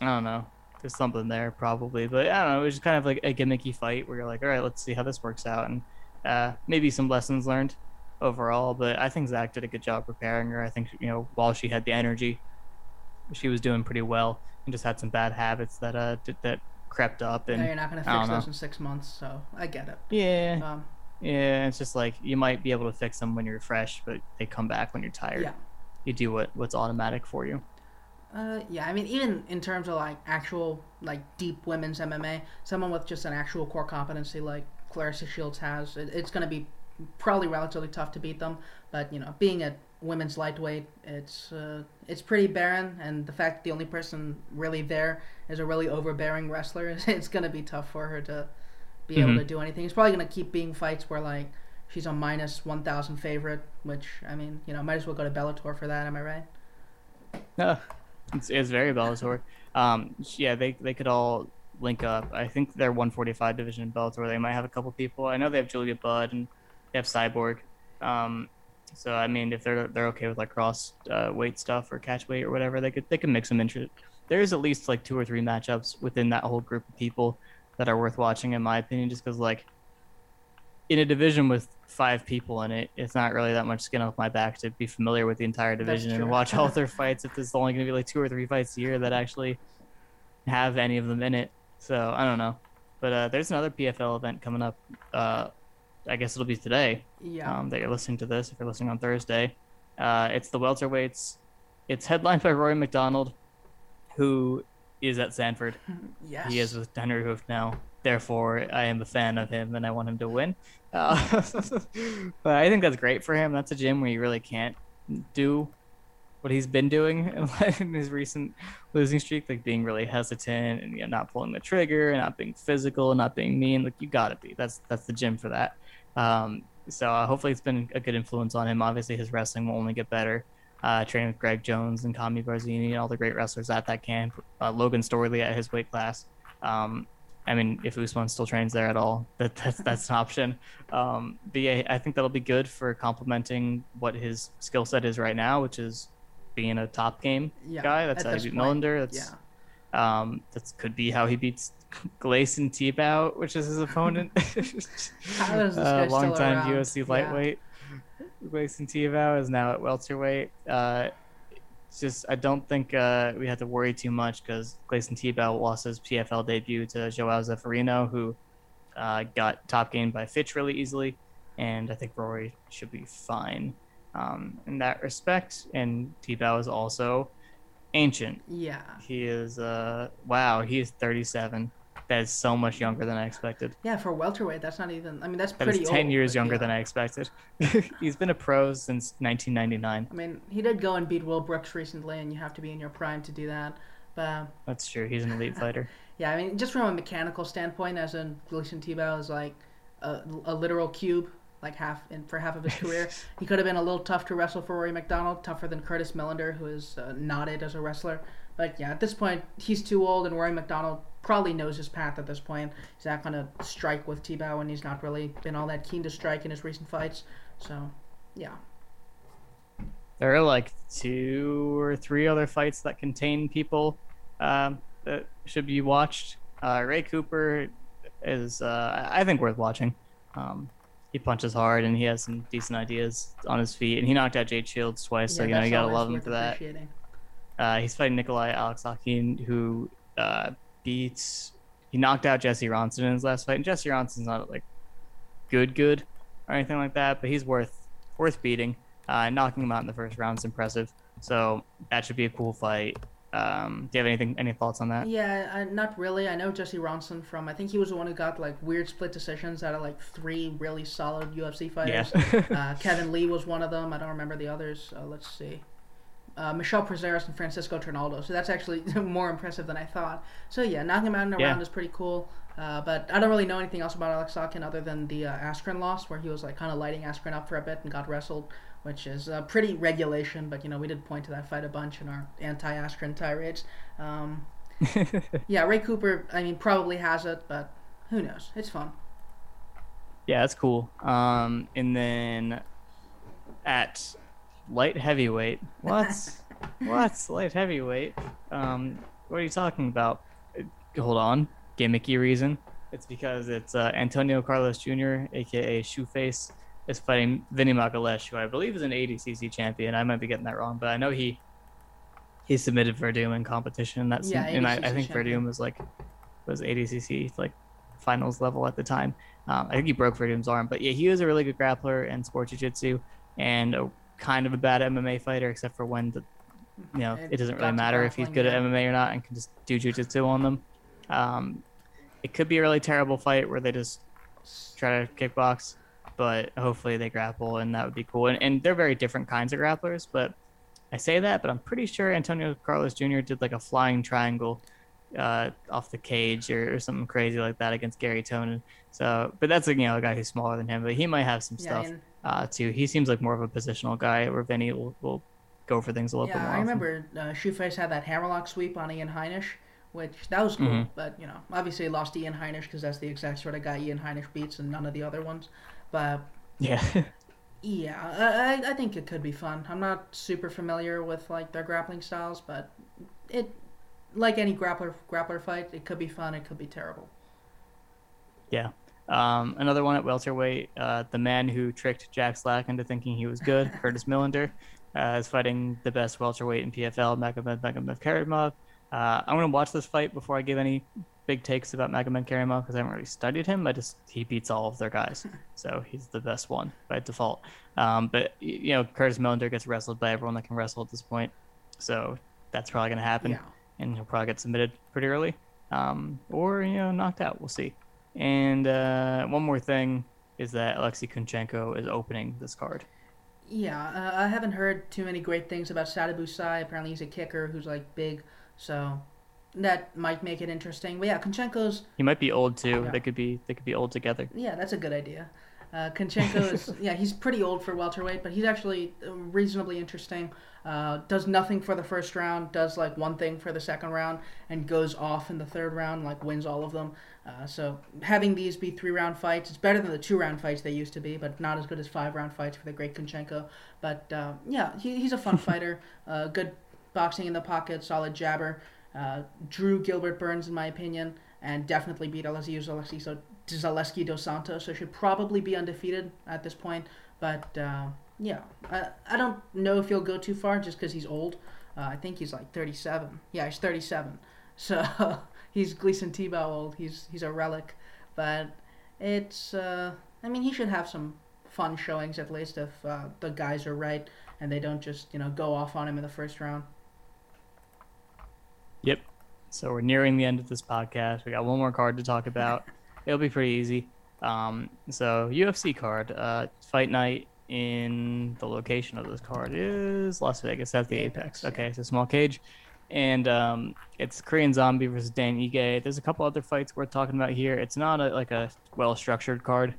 I don't know. There's something there probably, but I don't know. It was just kind of like a gimmicky fight where you're like, all right, let's see how this works out, and uh, maybe some lessons learned overall. But I think Zach did a good job preparing her. I think you know while she had the energy, she was doing pretty well, and just had some bad habits that uh did, that crept up. And Yeah, you're not gonna fix know. those in six months, so I get it. yeah, Um, yeah, it's just like you might be able to fix them when you're fresh, but they come back when you're tired. yeah. You do what what's automatic for you. Uh, yeah, I mean, even in terms of like actual like deep women's MMA, someone with just an actual core competency like Claressa Shields has, it, it's going to be probably relatively tough to beat them. But you know, being a women's lightweight, it's uh, it's pretty barren, and the fact that the only person really there is a really overbearing wrestler, it's going to be tough for her to be able Mhm. to do anything. It's probably going to keep being fights where like she's a minus one thousand favorite, which I mean, you know, might as well go to Bellator for that. Am I right? No, it's, it's very Bellator. Um, yeah, they they could all link up. I think they're 145 division in Bellator. They might have a couple people. I know they have Julia Budd and they have Cyborg. Um, so I mean, if they're they're okay with like cross uh, weight stuff or catch weight or whatever, they could they can mix them into. There's at least like two or three matchups within that whole group of people that are worth watching, in my opinion, just because like in a division with five people in it, it's not really that much skin off my back to be familiar with the entire division and watch all their fights. If there's only going to be like two or three fights a year that actually have any of them in it, so I don't know. But uh, there's another PFL event coming up. Uh, I guess it'll be today Yeah. um, that you're listening to this. If you're listening on Thursday, Uh, it's the welterweights. It's headlined by Rory MacDonald, who is at Sanford. Yes. He is with Henri Hooft now. Therefore, I am a fan of him and I want him to win. Uh, but I think that's great for him. That's a gym where you really can't do what he's been doing in his recent losing streak, like being really hesitant and you know, not pulling the trigger, and not being physical, and not being mean. Like you gotta be. That's that's the gym for that. Um, so uh, hopefully it's been a good influence on him. Obviously his wrestling will only get better. Uh, training with Greg Jones and Tommy Barzini and all the great wrestlers at that camp. Uh, Logan Storley at his weight class. Um, I mean, if Usman still trains there at all, that that's that's an option. Um, but yeah, I think that'll be good for complementing what his skill set is right now, which is being a top game Yeah, guy. That's at how he beat Millender. That's Yeah. um, that could be how he beats Gleison Tibau, which is his opponent. How is this uh, guy still longtime around? UFC Yeah. Gleison Tibau is now at welterweight. Uh, just I don't think uh, we have to worry too much because Gleison Tibau lost his PFL debut to Joao Zeferino, who uh, got top gained by Fitch really easily, and I think Rory should be fine um, in that respect. And Tibau is also ancient. Yeah. He is uh wow, he is 37. That is so much younger than I expected. Yeah, for welterweight, that's not even. I mean, that's That pretty is 10 old, years younger yeah. than I expected. He's been a pro since 1999. I mean, he did go and beat Will Brooks recently, and you have to be in your prime to do that. But That's true. He's an elite fighter. yeah, I mean, just from a mechanical standpoint, as in Gleison Tibau is like a, a literal cube, like half in for half of his career. he could have been a little tough to wrestle for Rory MacDonald, tougher than Curtis Millender, who is uh, knotted as a wrestler. But yeah, at this point, he's too old, and Rory MacDonald probably knows his path at this point. He's not going to strike with Tibau, and he's not really been all that keen to strike in his recent fights. So, yeah. There are like two or three other fights that contain people um, that should be watched. Uh, Ray Cooper is, uh, I think, worth watching. Um, he punches hard and he has some decent ideas on his feet, and he knocked out Jake Shields twice. so you know you gotta love him for that. Uh, he's fighting Nikolai Aleksakhin, who uh, beats. He knocked out Jesse Ronson in his last fight, and Jesse Ronson's not like good, good or anything like that, but he's worth worth beating. Uh, knocking him out in the first round is impressive, so that should be a cool fight. Um, do you have anything, any thoughts on that? Yeah, I, not really. I know Jesse Ronson from. I think he was the one who got like weird split decisions out of like three really solid UFC Yeah. fighters. uh, Kevin Lee was one of them. I don't remember the others. Uh, let's see. Uh, Michel Prazeres and Francisco Trinaldo. So that's actually more impressive than I thought. So yeah, knocking him out in a Yeah. round is pretty cool. Uh, but I don't really know anything else about Aleksakhin other than the uh, Askren loss, where he was like kind of lighting Askren up for a bit and got wrestled, which is uh, pretty regulation. But you know we did point to that fight a bunch in our anti-Askren tirades. Um, yeah, Ray Cooper. I mean, probably has it, but who knows? It's fun. yeah, that's cool. Um, and then at light heavyweight, what? what light heavyweight? Um, what are you talking about? Uh, Hold on, gimmicky reason. It's because it's uh, Antonio Carlos Jr., aka Shoeface, is fighting Vinny Magalhães, who I believe is an ADCC champion. I might be getting that wrong, but I know he he submitted Werdum in competition. That's Yeah, and I, I think champion. Werdum was like was ADCC like finals level at the time. Um, I think he broke Werdum's arm, but yeah, he was a really good grappler and sport jiu-jitsu, and a, kind of a bad MMA fighter, except for when the you know It it, doesn't really matter if he's good at MMA or not, and can just do jiu-jitsu on them. Um, it could be a really terrible fight where they just try to kickbox, but hopefully they grapple, and that would be cool. And, and they're very different kinds of grapplers, but I say that, but I'm pretty sure Antonio Carlos Jr. did like a flying triangle uh, off the cage or, or something crazy like that against Gary Tonon. So, but that's like you know a guy who's smaller than him, but he might have some Yeah, stuff and- uh, too. He seems like more of a positional guy, where Vinny will, will go for things a little bit Yeah, more. I often. remember uh, Shoeface had that hammerlock sweep on Ian Heinisch, which that was cool. Mhm. But you know, obviously he lost Ian Heinisch because that's the exact sort of guy Ian Heinisch beats, and none of the other ones. But Yeah, yeah, I, I- I think it could be fun. I'm not super familiar with like their grappling styles, but it, like any grappler grappler fight, it could be fun. It could be terrible. yeah. Um, another one at welterweight. Uh, the man who tricked Jack Slack into thinking he was good, Curtis Millender, uh, is fighting the best welterweight in PFL, Magomed Magomedkerimov. Uh, I'm gonna watch this fight before I give any big takes about Magomedkerimov because I haven't really studied him. I just he beats all of their guys, so he's the best one by default. Um, but you know, Curtis Millender gets wrestled by everyone that can wrestle at this point, so that's probably gonna happen, Yeah. and he'll probably get submitted pretty early, um, or you know, knocked out. We'll see. And uh, one more thing is that Alexei Kunchenko is opening this card. Yeah, uh, I haven't heard too many great things about Sadibou Sy. Apparently, he's a kicker who's like big, so that might make it interesting. But yeah, Kunchenko's He might be old too. Yeah. They could be they could be old together. yeah, that's a good idea. Uh, Kunchenko is yeah, he's pretty old for welterweight, but he's actually uh, reasonably interesting. Uh, does nothing for the first round, does like one thing for the second round, and goes off in the third round, like wins all of them. Uh, so having these be three round fights, it's better than the two round fights they used to be, but not as good as five round fights for the great Kunchenko. But uh, yeah, he, he's a fun fighter. Uh, good boxing in the pocket, solid jabber. Uh, drew Gilbert Burns in my opinion, and definitely beat Alessio Zaleski, so Zaleski dos Santos. So should probably be undefeated at this point. But uh, yeah, I, I don't know if he'll go too far just because he's old. Uh, I think he's like 37. Yeah, he's 37. So he's Gleison Tibau old. He's he's a relic. But it's uh, I mean he should have some fun showings at least if uh, the guys are right and they don't just you know go off on him in the first round. Yep. So we're nearing the end of this podcast. We got one more card to talk about. It'll be pretty easy. Um, so UFC card, uh, fight night in the location of this card is Las Vegas. at the Apex. Okay, so small cage, and um, it's Korean Zombie versus Dan Ige. There's a couple other fights worth talking about here. It's not a, like a well structured card.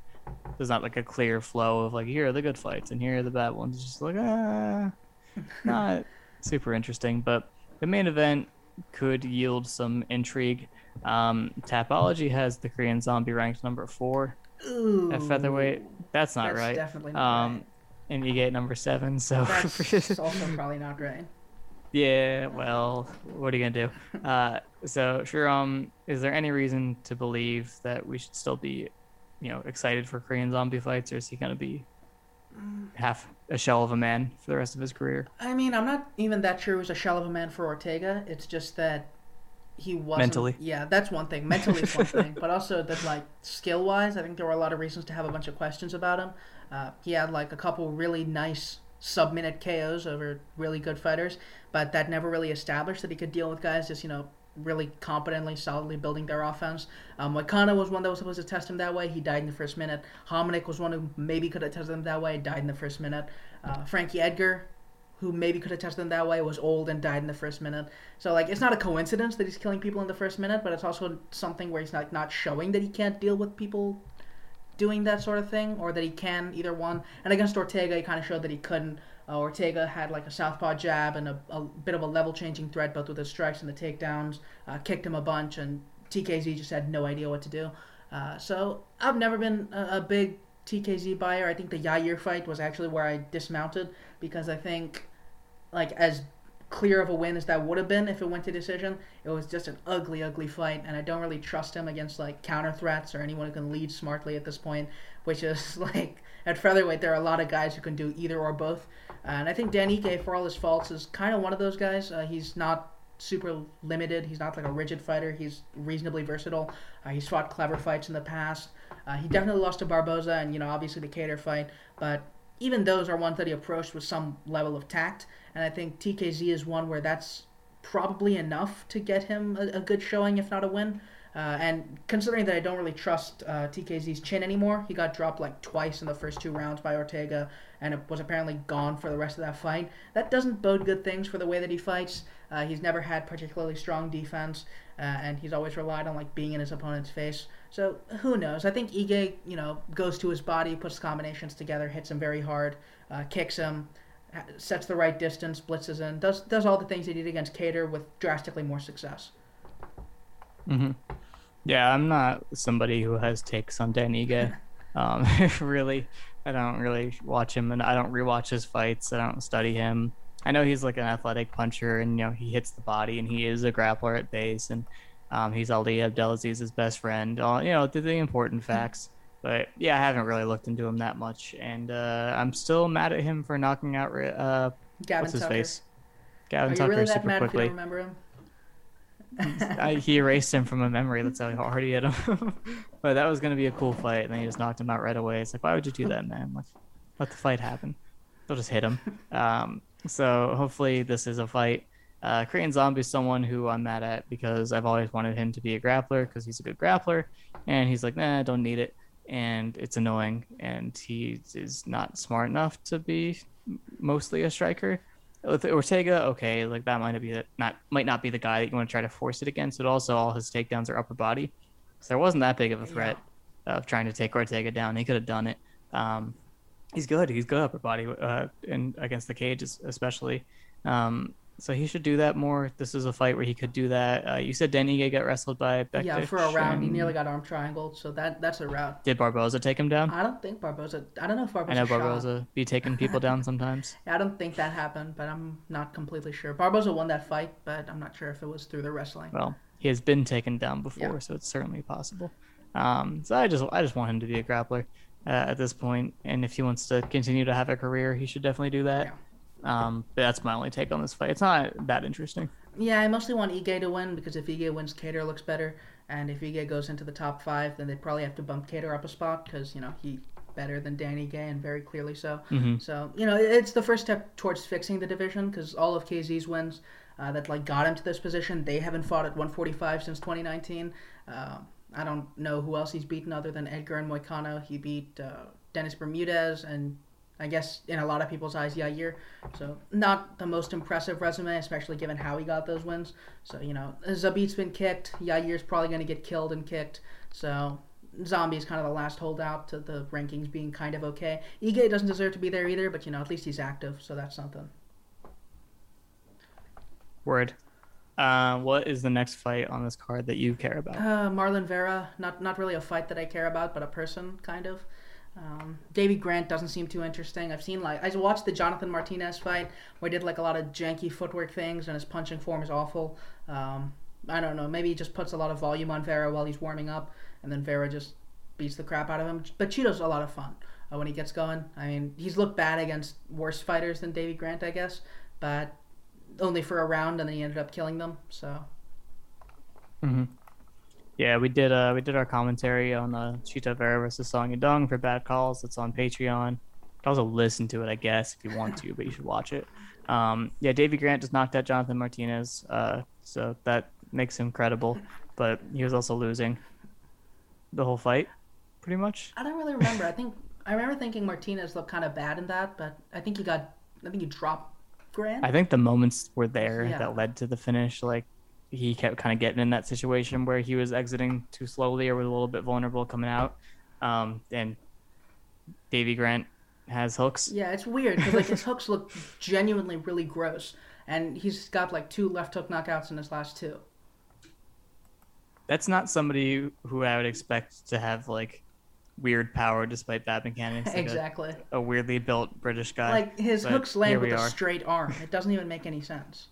There's not like a clear flow of like here are the good fights and here are the bad ones. It's just like ah, not super interesting. But the main event could yield some intrigue. Um, Tapology has the Korean Zombie ranked number four Ooh, at featherweight. That's not that's right. Definitely not Um, and you get number seven. So. That's also probably not right. yeah, well, what are you gonna do? Uh, so. Um, is there any reason to believe that we should still be, you know, excited for Korean Zombie fights, or is he gonna be half a shell of a man for the rest of his career? I mean, I'm not even that sure he was a shell of a man for Ortega. It's just that he wasn't. Mentally. Yeah, that's one thing. Mentally is one thing. But also, that, like, skill wise, I think there were a lot of reasons to have a bunch of questions about him. Uh, he had, like, a couple really nice sub minute KOs over really good fighters, but that never really established that he could deal with guys just, you know, really competently, solidly building their offense. Um, was one that was supposed to test him that way. He died in the first minute. Hominick was one who maybe could have tested him that way. Died in the first minute. Uh, Frankie Edgar, who maybe could have tested him that way, was old and died in the first minute. So like, it's not a coincidence that he's killing people in the first minute, but it's also something where he's like not showing that he can't deal with people doing that sort of thing, or that he can either one. And against Ortega, he kind of showed that he couldn't. Uh, Ortega had like a southpaw jab and a, a bit of a level changing threat, both with his strikes and the takedowns. Uh, kicked him a bunch, and TKZ just had no idea what to do. Uh, so I've never been a, a big TKZ buyer. I think the Yair fight was actually where I dismounted because I think, like as clear of a win as that would have been if it went to decision, it was just an ugly, ugly fight, and I don't really trust him against like counter threats or anyone who can lead smartly at this point. Which is like at featherweight, there are a lot of guys who can do either or both. And I think Dan Ige, for all his faults, is kind of one of those guys. Uh, he's not super limited. He's not like a rigid fighter. He's reasonably versatile. Uh, he's fought clever fights in the past. Uh, he definitely lost to Barboza and, you know, obviously the Kattar fight. But even those are ones that he approached with some level of tact. And I think TKZ is one where that's probably enough to get him a, a good showing, if not a win. Uh, and considering that I don't really trust uh, TKZ's chin anymore, he got dropped like twice in the first two rounds by Ortega, and was apparently gone for the rest of that fight. That doesn't bode good things for the way that he fights. Uh, he's never had particularly strong defense, uh, and he's always relied on like being in his opponent's face. So who knows? I think Ige, you know, goes to his body, puts combinations together, hits him very hard, uh, kicks him, sets the right distance, blitzes in, does does all the things he did against Kattar with drastically more success. hmm Yeah, I'm not somebody who has takes on Dan Ige. um, really, I don't really watch him, and I don't rewatch his fights. I don't study him. I know he's like an athletic puncher, and you know he hits the body, and he is a grappler at base, and um, he's Ali Abdelaziz's best friend. All you know, the, the important facts. But yeah, I haven't really looked into him that much, and uh, I'm still mad at him for knocking out uh, Gavin what's his Tucker. face, Are Gavin you Tucker really super mad if you quickly. remember him? I, he erased him from a memory. That's how hard he hit him. but that was gonna be a cool fight, and then he just knocked him out right away. It's like, why would you do that, man? Let let the fight happen. They'll just hit him. Um, so hopefully this is a fight. Uh, Korean Zombie is someone who I'm mad at because I've always wanted him to be a grappler because he's a good grappler, and he's like, nah, I don't need it, and it's annoying, and he is not smart enough to be mostly a striker. With Ortega, okay, like that might be the, not might not be the guy that you want to try to force it against, but also all his takedowns are upper body, so there wasn't that big of a threat yeah. of trying to take Ortega down. He could have done it. Um, he's good. He's good upper body, uh, and against the cage especially. Um, so he should do that more. This is a fight where he could do that. Uh, you said Dan Ige got wrestled by Bektic. Yeah, for a round. And... He nearly got arm triangled, so that that's a route. Did Barboza take him down? I don't think Barboza. I don't know if Barboza. I know Barboza shot. be taking people down sometimes. yeah, I don't think that happened, but I'm not completely sure. Barboza won that fight, but I'm not sure if it was through the wrestling. Well, he has been taken down before, yeah. so it's certainly possible. Um, so I just I just want him to be a grappler uh, at this point, and if he wants to continue to have a career, he should definitely do that. Yeah. Um, but that's my only take on this fight. It's not that interesting. Yeah, I mostly want Ige to win because if Ige wins, Kattar looks better, and if Ige goes into the top five, then they probably have to bump Kattar up a spot because you know he better than Danny Ige and very clearly so. Mm-hmm. So you know it's the first step towards fixing the division because all of KZ's wins uh, that like got him to this position, they haven't fought at 145 since 2019. Uh, I don't know who else he's beaten other than Edgar and Moicano. He beat uh, Dennis Bermudez and I guess in a lot of people's eyes, Yair. So not the most impressive resume, especially given how he got those wins. So you know, Zabit's been kicked. Yair's probably going to get killed and kicked. So Zombie's kind of the last holdout to the rankings being kind of okay. Ige doesn't deserve to be there either, but you know at least he's active, so that's something. Word. Uh, what is the next fight on this card that you care about? Uh, Marlon Vera. Not not really a fight that I care about, but a person kind of. Um, Davey Grant doesn't seem too interesting. I've seen like I watched the Jonathan Martinez fight where he did like a lot of janky footwork things and his punching form is awful. Um, I don't know. Maybe he just puts a lot of volume on Vera while he's warming up, and then Vera just beats the crap out of him. But Chito's a lot of fun uh, when he gets going. I mean, he's looked bad against worse fighters than Davey Grant, I guess, but only for a round, and then he ended up killing them. So. Mm-hmm. Yeah, we did uh we did our commentary on uh Chito Vera versus Song Yadong for Bad Calls. It's on Patreon. You can also listen to it, I guess, if you want to, but you should watch it. Um, yeah, Davey Grant just knocked out Jonathan Martinez, uh, so that makes him credible. But he was also losing the whole fight, pretty much. I don't really remember. I think I remember thinking Martinez looked kind of bad in that, but I think he got. I think he dropped Grant. I think the moments were there yeah. that led to the finish. Like he kept kind of getting in that situation where he was exiting too slowly or was a little bit vulnerable coming out. Um, and Davey Grant has hooks. Yeah, it's weird because like his hooks look genuinely really gross, and he's got like two left hook knockouts in his last two. That's not somebody who I would expect to have like weird power despite bad mechanics. Like exactly. A, a, weirdly built British guy. Like his but hooks land with a straight arm. It doesn't even make any sense.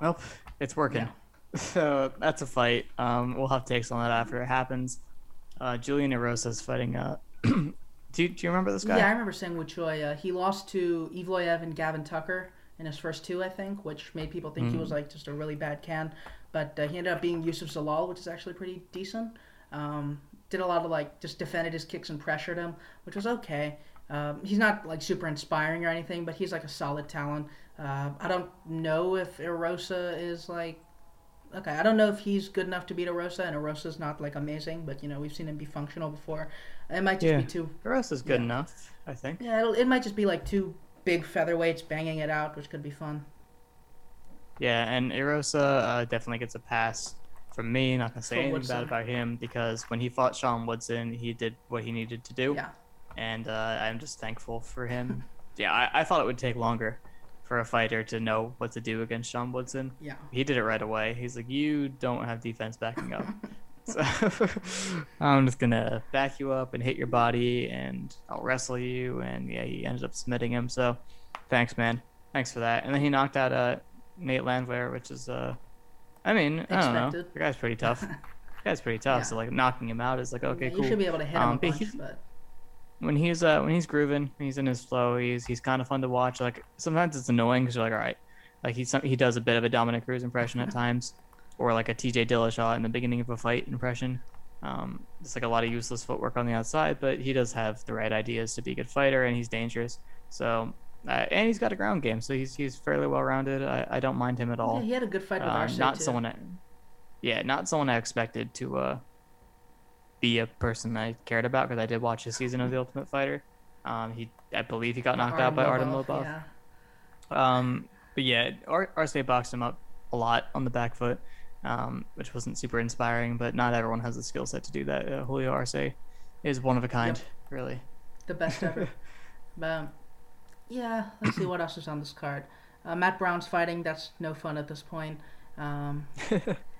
Well, it's working. Yeah. So that's a fight. Um, we'll have takes on that after it happens. Uh, Julian Erosa is fighting. Uh, do, you, do you remember this guy? Yeah, I remember Woo Choi. Uh, he lost to Evloev and Gavin Tucker in his first two, I think, which made people think mm. he was like just a really bad can. But uh, he ended up being Youssef Zalal, which is actually pretty decent. Um, did a lot of like just defended his kicks and pressured him, which was okay. Um, he's not like super inspiring or anything, but he's like a solid talent. Uh, I don't know if Erosa is like okay. I don't know if he's good enough to beat Erosa, and Erosa's not like amazing, but you know we've seen him be functional before. It might just yeah. be too. Erosa's good yeah. enough, I think. Yeah, it might just be like two big featherweights banging it out, which could be fun. Yeah, and Erosa uh, definitely gets a pass from me. Not gonna say anything Woodson. bad about him because when he fought Sean Woodson, he did what he needed to do. Yeah. And uh, I'm just thankful for him. yeah, I, I thought it would take longer for a fighter to know what to do against Sean Woodson. Yeah. He did it right away. He's like, you don't have defense backing up. so I'm just gonna back you up and hit your body, and I'll wrestle you. And yeah, he ended up submitting him. So thanks, man. Thanks for that. And then he knocked out uh, Nate Landwehr, which is uh, I mean, Expected. I don't know. The guy's pretty tough. the guy's pretty tough. Yeah. So like knocking him out is like okay, yeah, cool. You should be able to hit him um, bunch, but when he's uh when he's grooving, he's in his flow. He's he's kind of fun to watch. Like sometimes it's annoying because you're like, all right, Like he's he does a bit of a Dominick Cruz impression at times, or like a TJ Dillashaw in the beginning of a fight impression. Um, it's like a lot of useless footwork on the outside, but he does have the right ideas to be a good fighter, and he's dangerous. So, uh, and he's got a ground game, so he's he's fairly well rounded. I, I don't mind him at all. Yeah, he had a good fight with Arce not too. someone, I, yeah, not someone I expected to uh, be a person I cared about because I did watch his season of The Ultimate Fighter. Um, he, I believe he got knocked out by Artem Lobov. Yeah. Um, but yeah, Ar- Arce boxed him up a lot on the back foot, um, which wasn't super inspiring. But not everyone has the skill set to do that. Uh, Julio Arce is one of a kind, Yep. really. the best ever. but yeah, let's see what else is on this card. Uh, Matt Brown's fighting. That's no fun at this point. Um,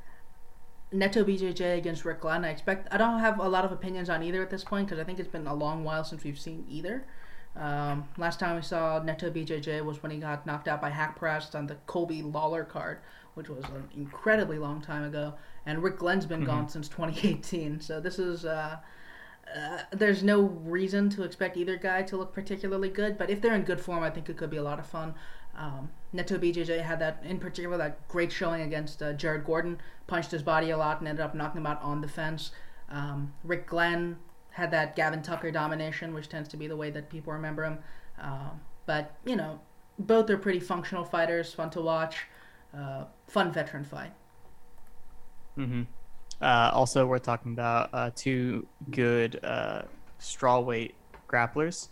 Neto BJJ against Rick Glenn. I expect. I don't have a lot of opinions on either at this point because I think it's been a long while since we've seen either. Um, last time we saw Neto BJJ was when he got knocked out by Hack Press on the Colby Lawler card, which was an incredibly long time ago. And Rick Glenn's been gone since 2018. So this is. Uh, uh, there's no reason to expect either guy to look particularly good, but if they're in good form, I think it could be a lot of fun. Um, Neto BJJ had that, in particular, that great showing against uh, Jared Gordon, punched his body a lot and ended up knocking him out on the fence. Um, Rick Glenn had that Gavin Tucker domination, which tends to be the way that people remember him. Um, but, you know, both are pretty functional fighters, fun to watch, uh, fun veteran fight. Mm-hmm. Uh, also, we're talking about uh, two good uh, strawweight grapplers,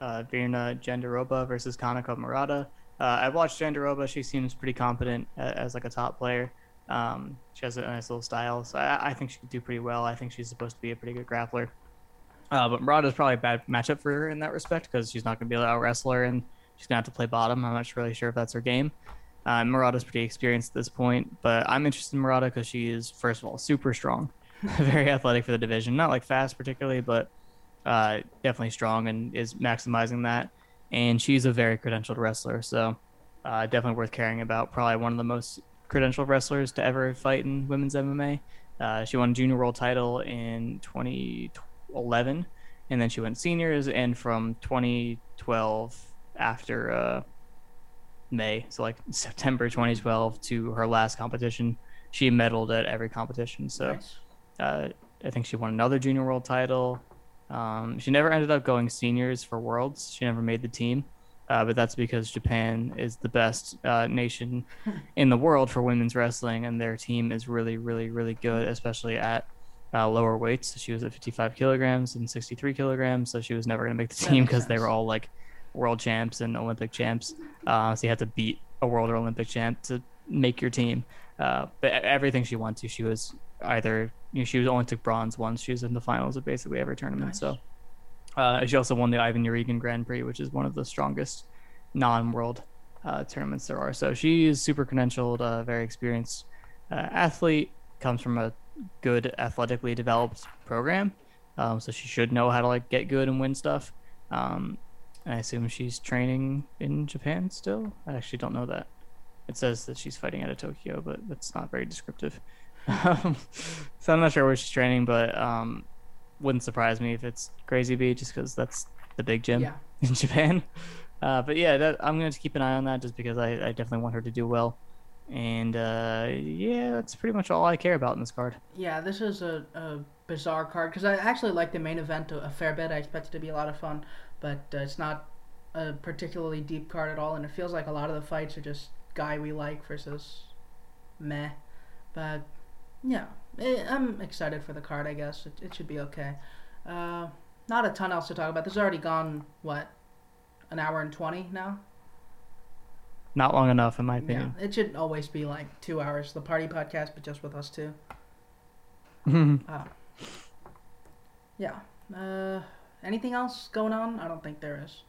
uh, Virna Jandiroba versus Kanako Murata. Uh, I watched Jandaroba; she seems pretty competent as, as like a top player. Um, she has a nice little style, so I, I think she could do pretty well. I think she's supposed to be a pretty good grappler. Uh, but is probably a bad matchup for her in that respect because she's not going to be able to out and she's going to have to play bottom. I'm not really sure if that's her game. Uh, Murata's pretty experienced at this point, but I'm interested in Murata because she is, first of all, super strong, very athletic for the division. Not like fast particularly, but uh, definitely strong and is maximizing that. And she's a very credentialed wrestler, so uh, definitely worth caring about. Probably one of the most credentialed wrestlers to ever fight in women's MMA. Uh, she won junior world title in 2011, and then she went seniors, and from 2012 after. Uh, May, so like September 2012 to her last competition. She medaled at every competition. So Nice. uh, I think she won another junior world title. Um, she never ended up going seniors for worlds. She never made the team, uh, but that's because Japan is the best uh, nation in the world for women's wrestling, and their team is really, really, really good, especially at uh, lower weights. She was at 55 kilograms and 63 kilograms, so she was never going to make the team because they were all like world champs and Olympic champs. Uh, so you had to beat a world or Olympic champ to make your team. Uh, but everything she went to, she was either you know, she was only took bronze once. She was in the finals of basically every tournament. Nice. So uh, she also won the Ivan Yarygin Grand Prix, which is one of the strongest non-world uh, tournaments there are. So she is super credentialed, uh, very experienced uh, athlete. Comes from a good athletically developed program, um, so she should know how to like get good and win stuff. Um, I assume she's training in Japan still. I actually don't know that. It says that she's fighting out of Tokyo, but that's not very descriptive. So I'm not sure where she's training, but um, wouldn't surprise me if it's Crazy Bee, just because that's the big gym Yeah. in Japan. Uh, but yeah, that, I'm going to keep an eye on that just because I, I definitely want her to do well. And uh, yeah, that's pretty much all I care about in this card. Yeah, this is a, a bizarre card because I actually like the main event a, fair bit. I expect it to be a lot of fun, but uh, it's not a particularly deep card at all, and it feels like a lot of the fights are just guy we like versus meh. But yeah, I'm excited for the card. I guess it, it should be okay. Uh, not a ton else to talk about. This has already gone what an hour and twenty now. Not long enough, in my Yeah, opinion. it should always be like two hours. The party podcast, but just with us two. Ah. Yeah. Uh, anything else going on? I don't think there is.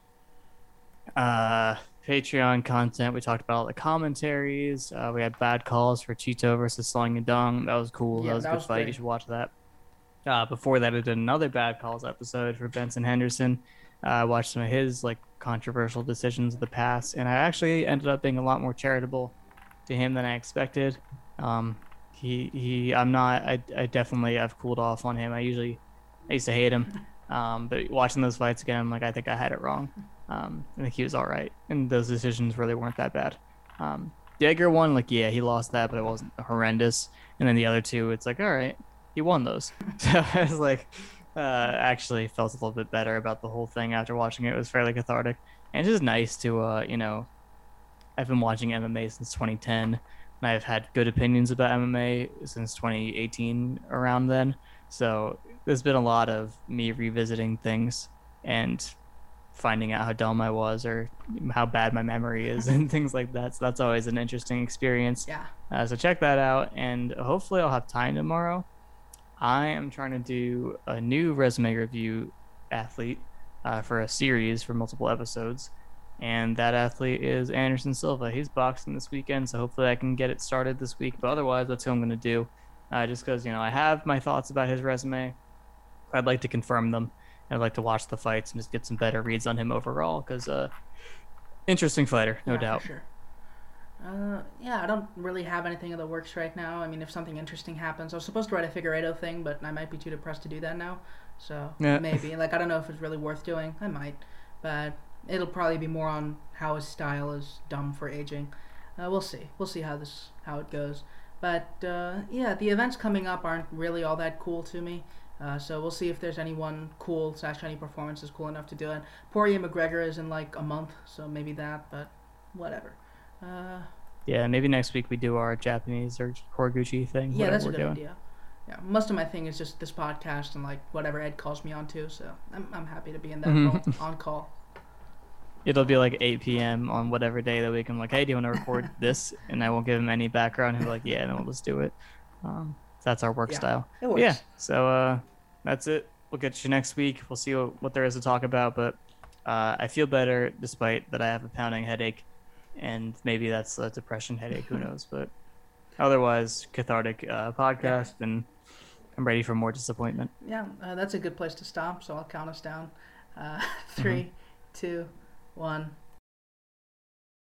uh, Patreon content. We talked about all the commentaries. Uh, we had bad calls for Chito versus Song Yadong. That was cool. Yeah, that was a good was fight. You should watch that. Uh, before that, I did another bad calls episode for Benson Henderson. Uh, I watched some of his like controversial decisions of the past, and I actually ended up being a lot more charitable to him than I expected. Um, he he, I'm not. I I definitely have cooled off on him. I usually I used to hate him, um, but watching those fights again, I'm like I think I had it wrong. Um, I think he was all right, and those decisions really weren't that bad. Um, the Edgar one, like yeah, he lost that, but it wasn't horrendous. And then the other two, it's like all right, he won those. So I was like, uh, actually felt a little bit better about the whole thing after watching it. It was fairly cathartic, and it's just nice to uh, you know, I've been watching MMA since 2010, and I've had good opinions about MMA since 2018 around then. So there's been a lot of me revisiting things and finding out how dumb I was or how bad my memory is and things like that. So that's always an interesting experience. Yeah. Uh, so check that out, and hopefully I'll have time tomorrow. I am trying to do a new resume review athlete uh, for a series for multiple episodes, and that athlete is Anderson Silva. He's boxing this weekend, so hopefully I can get it started this week. But otherwise, that's who I'm going to do, uh, just because you know I have my thoughts about his resume. I'd like to confirm them. I'd like to watch the fights and just get some better reads on him overall, because uh, interesting fighter, no Yeah, doubt. Sure. Uh, yeah, I don't really have anything in the works right now. I mean, if something interesting happens, I was supposed to write a Figueiredo thing, but I might be too depressed to do that now. So Yeah. maybe, like, I don't know if it's really worth doing. I might, but it'll probably be more on how his style is dumb for aging. Uh, we'll see. We'll see how this how it goes. But uh, yeah, the events coming up aren't really all that cool to me. Uh, so we'll see if there's anyone cool slash any performances cool enough to do it. Poirier McGregor is in like a month, so maybe that. But whatever. Uh, Yeah, maybe next week we do our Japanese or Horiguchi thing. yeah, that's a good doing. idea. Yeah, most of my thing is just this podcast and like whatever Ed calls me on to. So I'm I'm happy to be in that Mhm. role on call. It'll be like 8 p.m. on whatever day the week. I'm like, hey, do you want to record this? And I won't give him any background. He'll be like, yeah, then we'll just do it. Um, that's our work Yeah, style. It works. yeah, so uh, that's it. We'll get you next week. We'll see what, what there is to talk about. But uh, I feel better despite that I have a pounding headache. And maybe that's a depression headache. Who knows? But otherwise, cathartic uh, podcast. And I'm ready for more disappointment. Yeah, uh, that's a good place to stop. So I'll count us down. Uh, three, two, one.